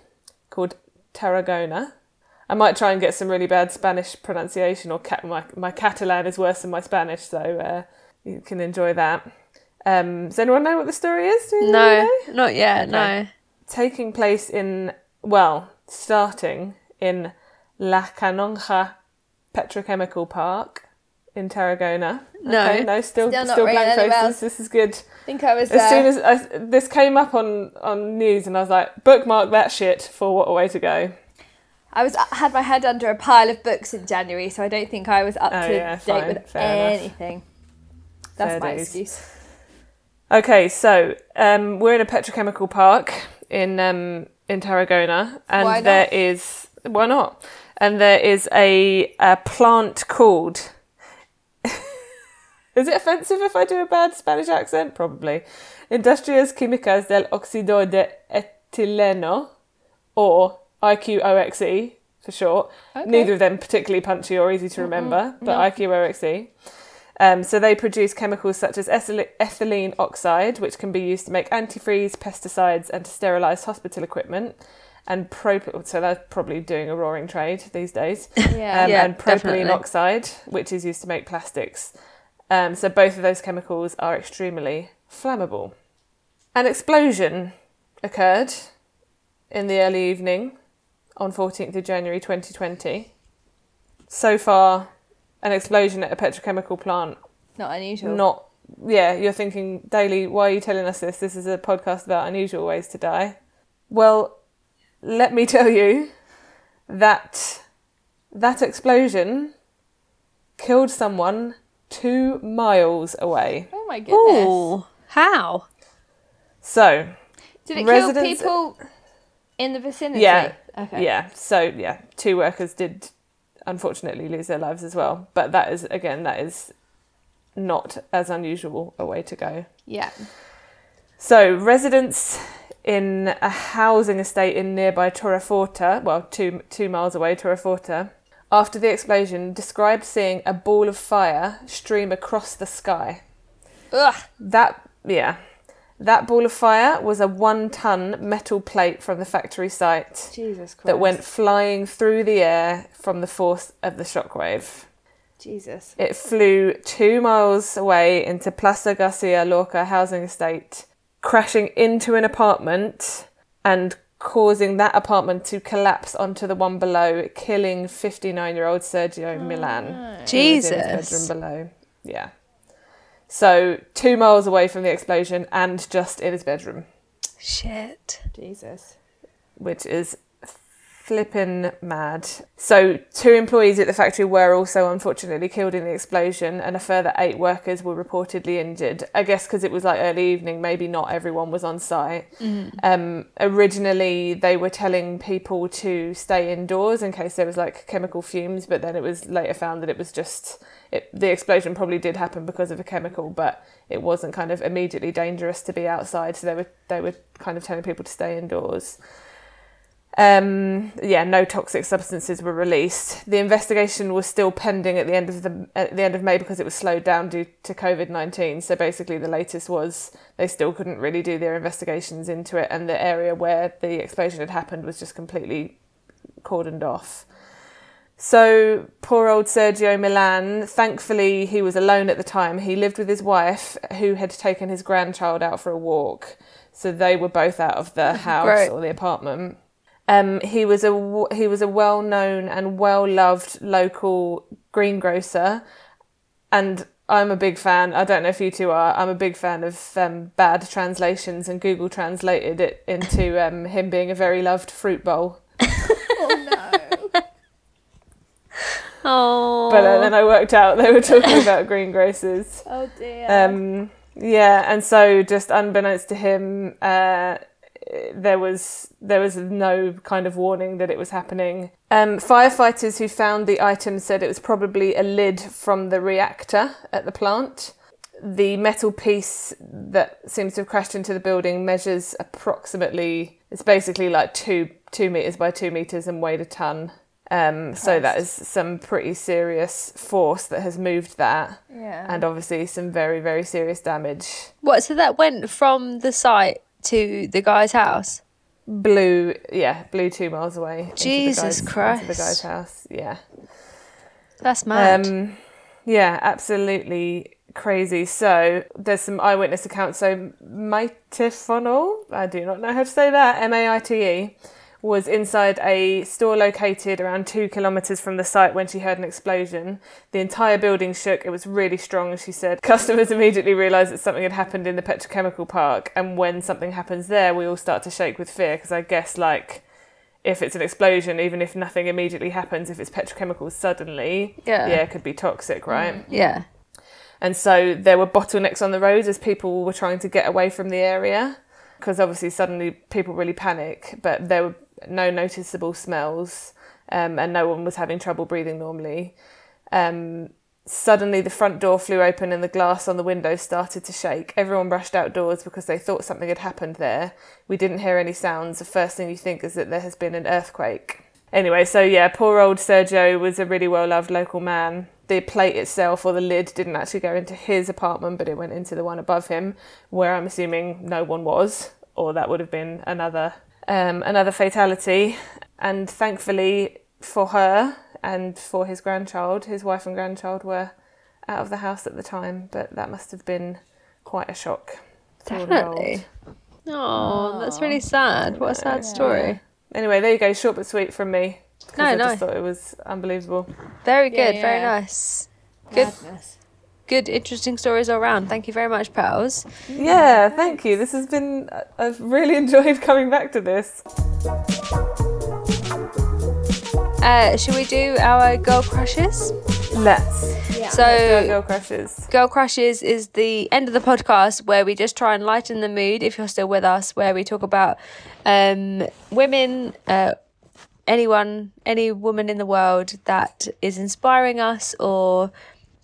called Tarragona. I might try and get some really bad Spanish pronunciation, or ca- my, my Catalan is worse than my Spanish, so uh, you can enjoy that. Um, does anyone know what the story is? No, know? not yet. Okay. No. taking place in well, starting in La Canonja Petrochemical Park in Tarragona. No. okay, no, still Still still, blank faces. bells. This is good. I think I was. As soon as I, this came up on on news, and I was like, bookmark that shit for what a way to go. I was had my head under a pile of books in January, so I don't think I was up Oh, to yeah, date fine, with fair enough. anything. That's Fair my days. excuse. Okay, so um, we're in a petrochemical park in um, in Tarragona, and there is why not? And there is a, a plant called. Is it offensive if I do a bad Spanish accent? Probably. Industrias Químicas del Óxido de Etileno, or IQOXE for short. Okay. Neither of them particularly punchy or easy to remember, but IQOXE. Um, so they produce chemicals such as ethylene oxide, which can be used to make antifreeze, pesticides, and to sterilise hospital equipment. And prop- so they're probably doing a roaring trade these days. Yeah. Um, Yeah, and propylene definitely. oxide, which is used to make plastics. Um, so both of those chemicals are extremely flammable. An explosion occurred in the early evening on 14th of January 2020. So far, an explosion at a petrochemical plant Not unusual. not yeah you're thinking Daly why are you telling us this this is a podcast about unusual ways to die well let me tell you that that explosion killed someone two miles away Oh my goodness. Ooh, how? so Did it Residents- kill people in the vicinity? Yeah. Okay. yeah so yeah two workers did unfortunately lose their lives as well but that is again that is not as unusual a way to go Yeah. So, residents in a housing estate in nearby Torreforta, well, two, two miles away, Torreforta, after the explosion, described seeing a ball of fire stream across the sky. Ugh. That, yeah, that ball of fire was a one ton metal plate from the factory site Jesus Christ. that went flying through the air from the force of the shockwave. Jesus. It flew two miles away into Plaza Garcia Lorca housing estate, crashing into an apartment and causing that apartment to collapse onto the one below, killing 59 year old Sergio oh, Milan. who was in his Jesus. bedroom below. Yeah. So, two miles away from the explosion and just in his bedroom, Shit. Jesus. which is flippin' mad. So, two employees at the factory were also unfortunately killed in the explosion, and a further eight workers were reportedly injured. I guess because it was like early evening, maybe not everyone was on site. Um, originally, they were telling people to stay indoors in case there was like chemical fumes, but then it was later found that it was just it, the explosion probably did happen because of a chemical, but it wasn't kind of immediately dangerous to be outside. So they were they were kind of telling people to stay indoors. Um, yeah, no toxic substances were released. The investigation was still pending at the end of the at the end of May because it was slowed down due to COVID nineteen. So basically, the latest was they still couldn't really do their investigations into it, and the area where the explosion had happened was just completely cordoned off. So poor old Sergio Milan. Thankfully, he was alone at the time. He lived with his wife, who had taken his grandchild out for a walk. So they were both out of the house Great. or the apartment. Um, he was a he was a well known and well loved local greengrocer, and I'm a big fan. I don't know if you two are. I'm a big fan of um, bad translations, and Google translated it into um, him being a very loved fruit bowl. Oh no. Oh. But uh, then I worked out they were talking about greengrocers. Oh dear. Um, yeah, and so just unbeknownst to him, uh, there was there was no kind of warning that it was happening. Um, firefighters who found the item said it was probably a lid from the reactor at the plant. The metal piece that seems to have crashed into the building measures approximately. It's basically like two two meters by two meters and weighed a ton. Um, so that is some pretty serious force that has moved that yeah. and obviously some very very serious damage What? So that went from the site to the guy's house. blew yeah blew two miles away the Jesus the Christ. guy's house yeah That's mad. um yeah absolutely crazy so there's some eyewitness accounts so Maite Funnel I do not know how to say that M-A-I-T-E was inside a store located around two kilometres from the site when she heard an explosion. The entire building shook. It was really strong, she said. Customers immediately realised that something had happened in the petrochemical park, and when something happens there, we all start to shake with fear because I guess, like, if it's an explosion, even if nothing immediately happens, if it's petrochemicals suddenly, Yeah. yeah, it could be toxic, right? Mm, yeah. And so there were bottlenecks on the roads as people were trying to get away from the area because obviously suddenly people really panic, but there were no noticeable smells um, and no one was having trouble breathing normally. Um, suddenly the front door flew open and the glass on the windows started to shake. Everyone rushed outdoors because they thought something had happened there. We didn't hear any sounds. The first thing you think is that there has been an earthquake. Anyway, so yeah, poor old Sergio was a really well loved local man. The plate itself or the lid didn't actually go into his apartment, but it went into the one above him, where I'm assuming no one was, or that would have been another um, another fatality. And thankfully for her and for his grandchild, his wife and grandchild were out of the house at the time, but that must have been quite a shock. for all involved. Definitely. Oh, that's really sad. What a sad story. Anyway, there you go, short but sweet from me. No, I no. just thought it was unbelievable. Very Yeah, good. Very yeah. nice. Good. Madness. Good, interesting stories all around. Thank you very much, pals. Yeah, thank you. This has been, I've really enjoyed coming back to this. Uh, should we do our girl crushes? Let's. Yeah. So, Girl, girl crushes. Girl Crushes is the end of the podcast where we just try and lighten the mood if you're still with us, where we talk about um, women, uh, anyone, any woman in the world that is inspiring us or,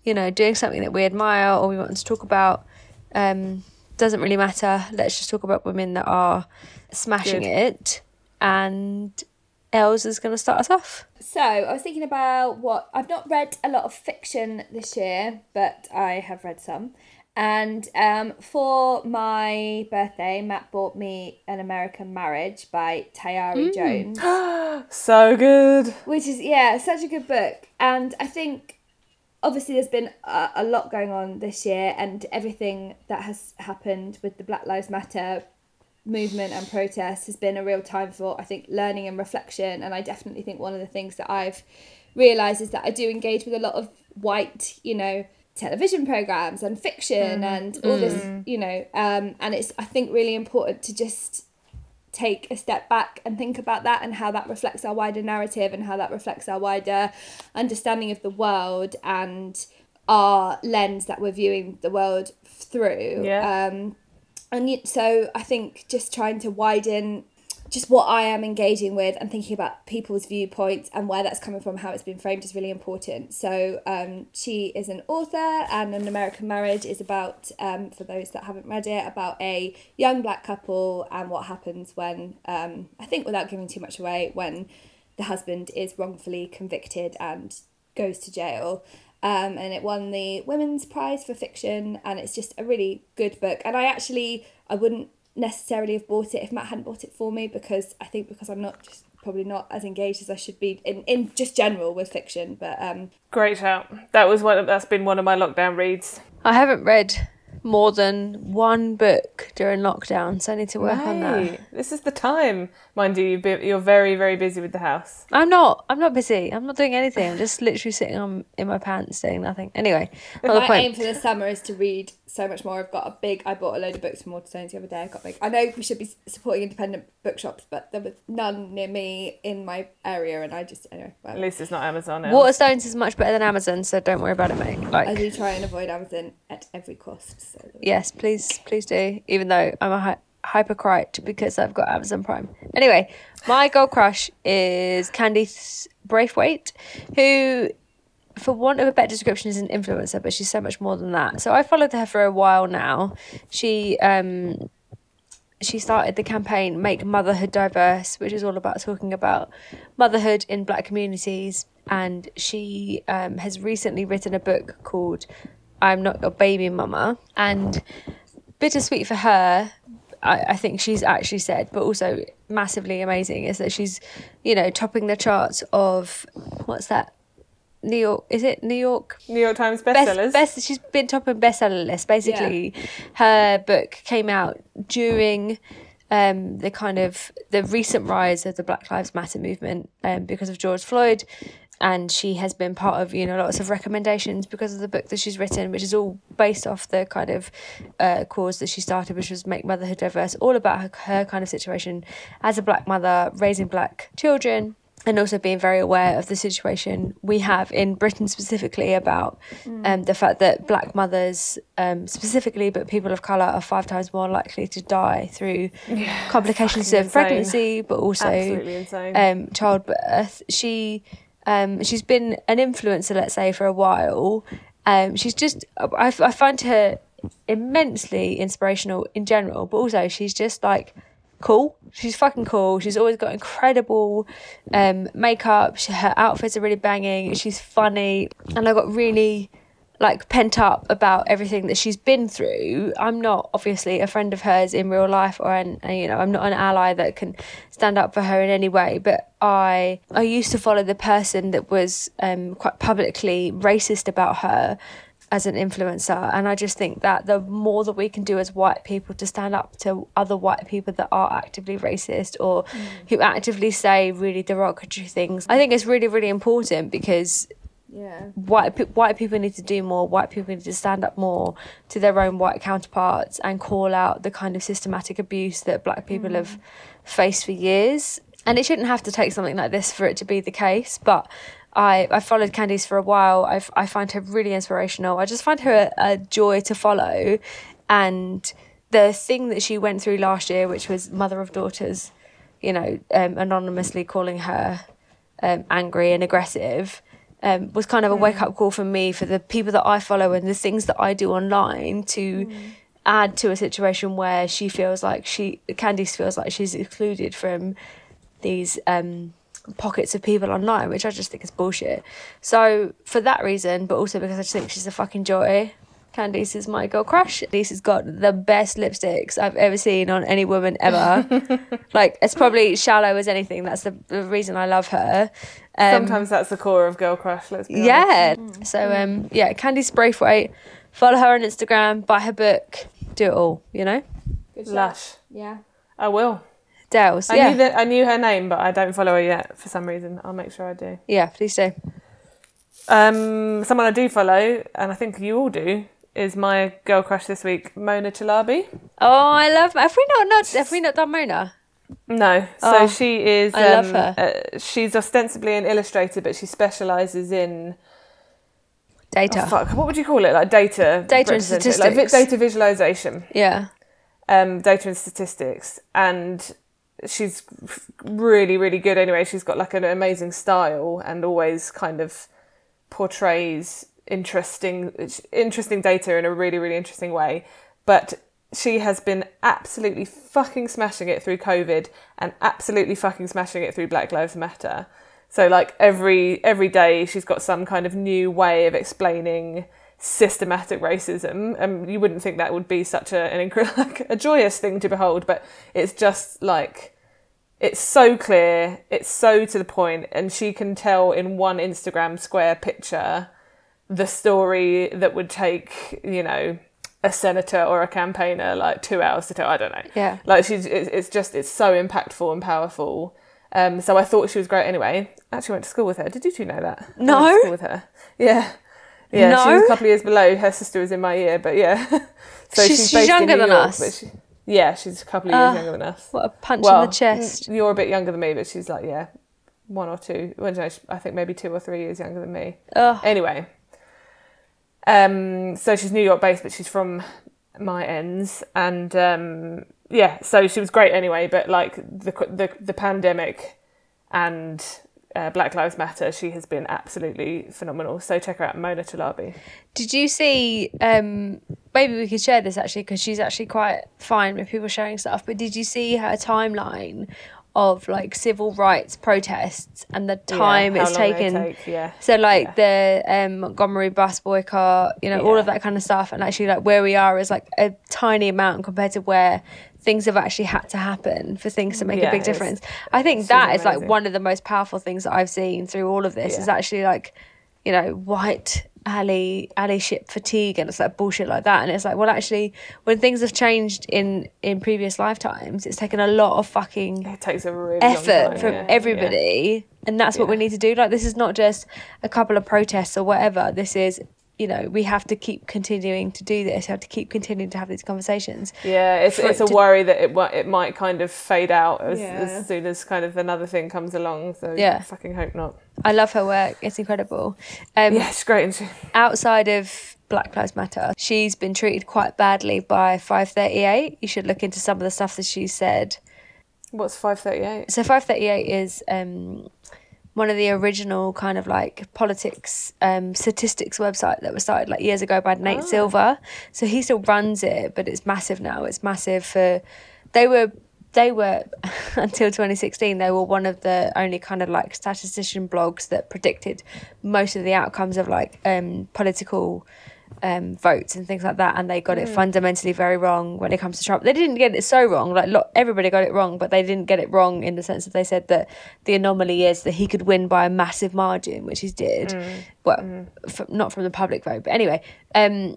you know, doing something that we admire or we want to talk about. Um, doesn't really matter. Let's just talk about women that are smashing Good. it. And Els is going to start us off. So I was thinking about what I've not read a lot of fiction this year, but I have read some. And um, for my birthday, Matt bought me An American Marriage by Tayari Jones, So good. which is yeah, such a good book. And I think obviously there's been a, a lot going on this year, and everything that has happened with the Black Lives Matter movement and protest has been a real time for I think learning and reflection. And I definitely think one of the things that I've realized is that I do engage with a lot of white you know television programs and fiction and all this you know um, and it's I think really important to just take a step back and think about that and how that reflects our wider narrative and how that reflects our wider understanding of the world and our lens that we're viewing the world through Yeah. um, and so I think just trying to widen just what I am engaging with and thinking about people's viewpoints and where that's coming from, how it's been framed is really important. So um, she is an author, and An American Marriage is about, um, for those that haven't read it, about a young black couple and what happens when, um, I think without giving too much away, when the husband is wrongfully convicted and goes to jail. Um, and it won the Women's Prize for Fiction, and it's just a really good book. And I actually, I wouldn't necessarily have bought it if Matt hadn't bought it for me because I think because I'm not just probably not as engaged as I should be in, in just general with fiction. But um, Great shout. That was one. Of, that's been one of my lockdown reads. I haven't read more than one book during lockdown, so I need to work on that. This is the time, mind you. You've been, you're very, very busy with the house. I'm not. I'm not busy. I'm not doing anything. I'm just literally sitting on in my pants doing nothing. Anyway, my point. aim for the summer is to read so much more. I've got a big. I bought a load of books from Waterstones the other day. I got big. I know we should be supporting independent bookshops, but there was none near me in my area, and I just anyway. Well, At least it's not Amazon. now. Waterstones is much better than Amazon, so don't worry about it, mate. Like I do try and avoid Amazon at every cost. So yes, please, please do. Even though I'm a hy- hypocrite because I've got Amazon Prime. Anyway, my girl crush is Candice Braithwaite, who, for want of a better description, is an influencer, but she's so much more than that. So I followed her for a while now. She um she started the campaign Make Motherhood Diverse, which is all about talking about motherhood in black communities. And she um, has recently written a book called I'm Not Your Baby Mama. And bittersweet for her, I, I think she's actually said, but also massively amazing, is that she's, you know, topping the charts of what's that? New York, is it New York? New York Times bestsellers. best she's been top of bestseller list basically her book came out during um, the kind of the recent rise of the Black Lives Matter movement um, because of George Floyd, and she has been part of you know lots of recommendations because of the book that she's written, which is all based off the kind of uh, cause that she started, which was make motherhood diverse, all about her, her kind of situation as a black mother raising black children and also being very aware of the situation we have in Britain specifically about um, the fact that black mothers um, specifically, but people of colour are five times more likely to die through complications of insane. pregnancy, but also Absolutely insane. um, childbirth. She um, she's been an influencer, let's say, for a while. Um, she's just I, I find her immensely inspirational in general, but also she's just like cool. She's fucking cool. She's always got incredible um, makeup. She, her outfits are really banging. She's funny, and I got really like pent up about everything that she's been through. I'm not obviously a friend of hers in real life or an you know, I'm not an ally that can stand up for her in any way, but I I used to follow the person that was um quite publicly racist about her as an influencer and I just think that the more that we can do as white people to stand up to other white people that are actively racist or mm. who actively say really derogatory things I think it's really really important because Yeah. white white people need to do more. White people need to stand up more to their own white counterparts and call out the kind of systematic abuse that black people mm. have faced for years. And it shouldn't have to take something like this for it to be the case. But I I followed Candice for a while. I I find her really inspirational. I just find her a, a joy to follow, and the thing that she went through last year, which was mother of daughters, you know, um, anonymously calling her um, angry and aggressive um, was kind of a wake up call for me for the people that I follow and the things that I do online to add to a situation where she feels like she, Candice feels like she's excluded from these um, pockets of people online, which I just think is bullshit. So for that reason, but also because I just think she's a fucking joy. Candice is my girl crush. Candice has got the best lipsticks I've ever seen on any woman ever. like it's probably shallow as anything. That's the, the reason I love her. Um, Sometimes that's the core of girl crush. Let's be honest. yeah. So um yeah, Candice Braithwaite. Follow her on Instagram. Buy her book. Do it all. You know. Good Lush. Yeah. I will. I yeah. knew that I knew her name, but I don't follow her yet for some reason. I'll make sure I do. yeah. Please do. Um, someone I do follow, and I think you all do, is my girl crush this week, Mona Chalabi. Oh, I love. Have we not not have we not done Mona? No, so Oh, she is. I love um, her. Uh, she's ostensibly an illustrator, but she specialises in Data. oh, fuck. What would you call it? Like data, Data and representation- like statistics. data visualization, yeah. um, data and statistics, and she's really, really good. Anyway, she's got like an amazing style and always kind of portrays interesting, interesting data in a really, really interesting way. But she has been absolutely fucking smashing it through COVID and absolutely fucking smashing it through Black Lives Matter. So like every every day she's got some kind of new way of explaining systematic racism and you wouldn't think that would be such a, an like a joyous thing to behold but it's just like it's so clear. It's so to the point. And she can tell in one instagram square picture the story that would take you know a senator or a campaigner like two hours to tell. I don't know. Yeah. like she's it's just it's so impactful and powerful. Um so i thought she was great anyway. Actually went to school with her. Did you two know that? I No. went to school with her. Yeah. Yeah she was a couple of years below. Her sister was in my year but yeah. So She's- she's, she's younger New than York, us. but she, yeah she's a couple of years Ah. younger than us What a punch well in the chest. you're a bit younger than me but she's like yeah one or two well, no, I think maybe two or three years younger than me Ugh. Anyway, um, so she's New York based, but she's from my ends, and um, yeah, so she was great anyway. But like the the the pandemic and uh, Black Lives Matter, she has been absolutely phenomenal. So check her out, Mona Chalabi. Did you see? Um, maybe we could share this actually because she's actually quite fine with people sharing stuff. But did you see her timeline of like civil rights protests and the time Yeah, it's taken? take, yeah. So like the um, Montgomery bus boycott, you know, all of that kind of stuff, and actually like where we are is like a tiny amount compared to where things have actually had to happen for things to make Yeah, a big difference. I think that is like one of the most powerful things that I've seen through all of this is actually like, you know, white ally allyship fatigue and it's like bullshit like that. And it's like well actually when things have changed in in previous lifetimes it's taken a lot of fucking It takes a really effort time, from yeah, everybody. And that's what we need to do. Like this is not just a couple of protests or whatever. This is you know we have to keep continuing to do this we have to keep continuing to have these conversations Yeah, it's, it's it a to- worry that it it might kind of fade out as, Yeah. as soon as kind of another thing comes along. So Yeah. I fucking hope not. i love her work it's incredible um Yeah, it's great. Outside of Black Lives Matter, she's been treated quite badly by 538. You should look into some of the stuff that she said. what's five thirty eight? So 538 is um, one of the original kind of like politics um, statistics website that was started like years ago by Nate Silver. So he still runs it, but it's massive now. It's massive for they were they were until 2016 they were one of the only kind of like statistician blogs that predicted most of the outcomes of like um, political um, votes and things like that, and they got it fundamentally very wrong when it comes to Trump. They didn't get it so wrong, like lo- everybody got it wrong, but they didn't get it wrong in the sense that they said that the anomaly is that he could win by a massive margin, which he did. Well, f- not from the public vote, but anyway. Um,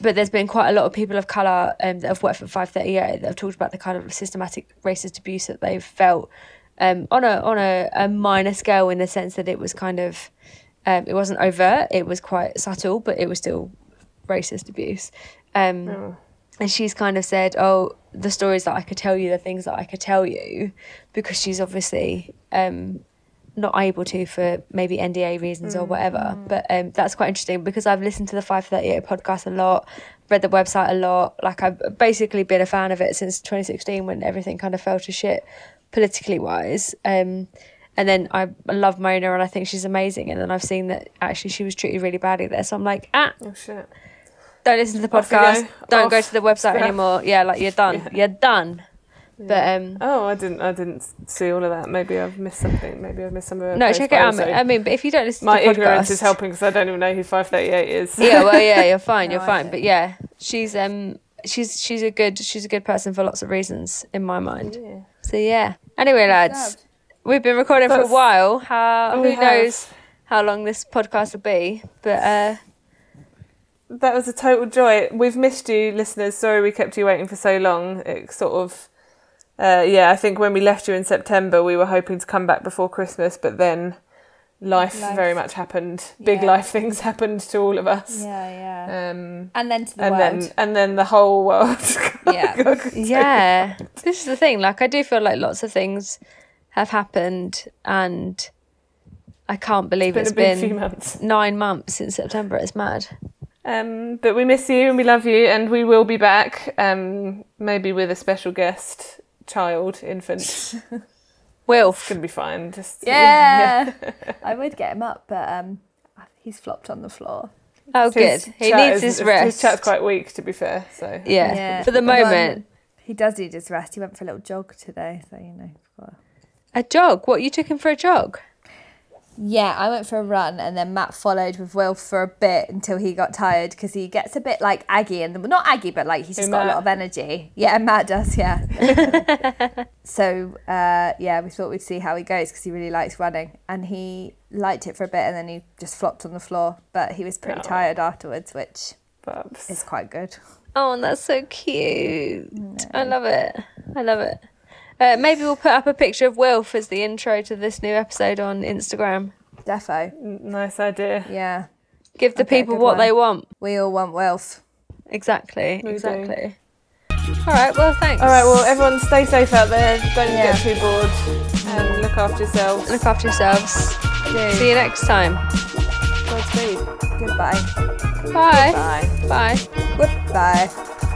but there's been quite a lot of people of colour um, that have worked for 538 that have talked about the kind of systematic racist abuse that they've felt um, on a on a, a minor scale in the sense that it was kind of um, it wasn't overt, it was quite subtle, but it was still racist abuse. Um, And she's kind of said, "Oh, the stories that I could tell you, the things that I could tell you," because she's obviously um, not able to for maybe NDA reasons or whatever. But um, that's quite interesting because I've listened to the 538 podcast a lot, read the website a lot. Like I've basically been a fan of it since 2016 when everything kind of fell to shit politically wise. Um, and then I love Mona and I think she's amazing. And then I've seen that actually she was treated really badly there. So I'm like, ah, Oh shit. Don't listen to the Off podcast. go. Don't go Off. to the website anymore. Yeah, like you're done. You're done. But um, Oh, I didn't. I didn't see all of that. Maybe I've missed something. Maybe I've missed some of her no, check it out. I mean, but if you don't listen my to the ignorance podcast, is helping because I don't even know who five thirty eight is. yeah, well, yeah, you're fine. No, You're I fine. But yeah, she's um, she's she's a good she's a good person for lots of reasons in my mind. Yeah. So yeah. Anyway, lads, we've been recording for a That's- while. How We who have. knows how long this podcast will be? But uh, That was a total joy. We've missed you, listeners. Sorry we kept you waiting for so long. It sort of, uh, yeah, I think when we left you in September, we were hoping to come back before Christmas, but then life, Life. very much happened. Big Yeah. life things happened to all of us. Yeah, yeah. Um, and then to the and world. then and then the whole world. Yeah. God, yeah, this is the thing. Like, I do feel like lots of things have happened, and I can't believe It's it's been big been nine months since September. It's mad. Um, but we miss you and we love you, and we will be back. Um, maybe with a special guest, child, infant. It's Wilf. gonna be fine. Just yeah. I would get him up, but um, he's flopped on the floor. Oh, His good. He chat needs is- his His rest. chat's quite weak, to be fair. So yeah. Yeah. For the Well, moment, He does need his rest. He went for a little jog today, so you know. a jog. What you took him for a jog? Yeah, I went for a run, and then Matt followed with Will for a bit until he got tired because he gets a bit like Aggie, and not Aggie, but like he's just Who, got a lot of energy. Yeah, Matt does. Yeah. so uh, yeah, we thought we'd see how he goes because he really likes running, and he liked it for a bit, and then he just flopped on the floor. But he was pretty Oh. tired afterwards, which Bubs. is quite good. Oh, and that's so cute. I love it. I love it. Uh, maybe we'll put up a picture of Wilf as the intro to this new episode on Instagram. Defo. N- Nice idea. Yeah, Give the Okay, people what one. they want. we all want Wilf. Exactly. We do. exactly. All right. Well, thanks. All right. Well, everyone, stay safe out there. Don't Yeah. get too bored, and look after yourselves. look after yourselves. Do. See you next time. Godspeed. Goodbye. Bye. Bye. Bye. Goodbye.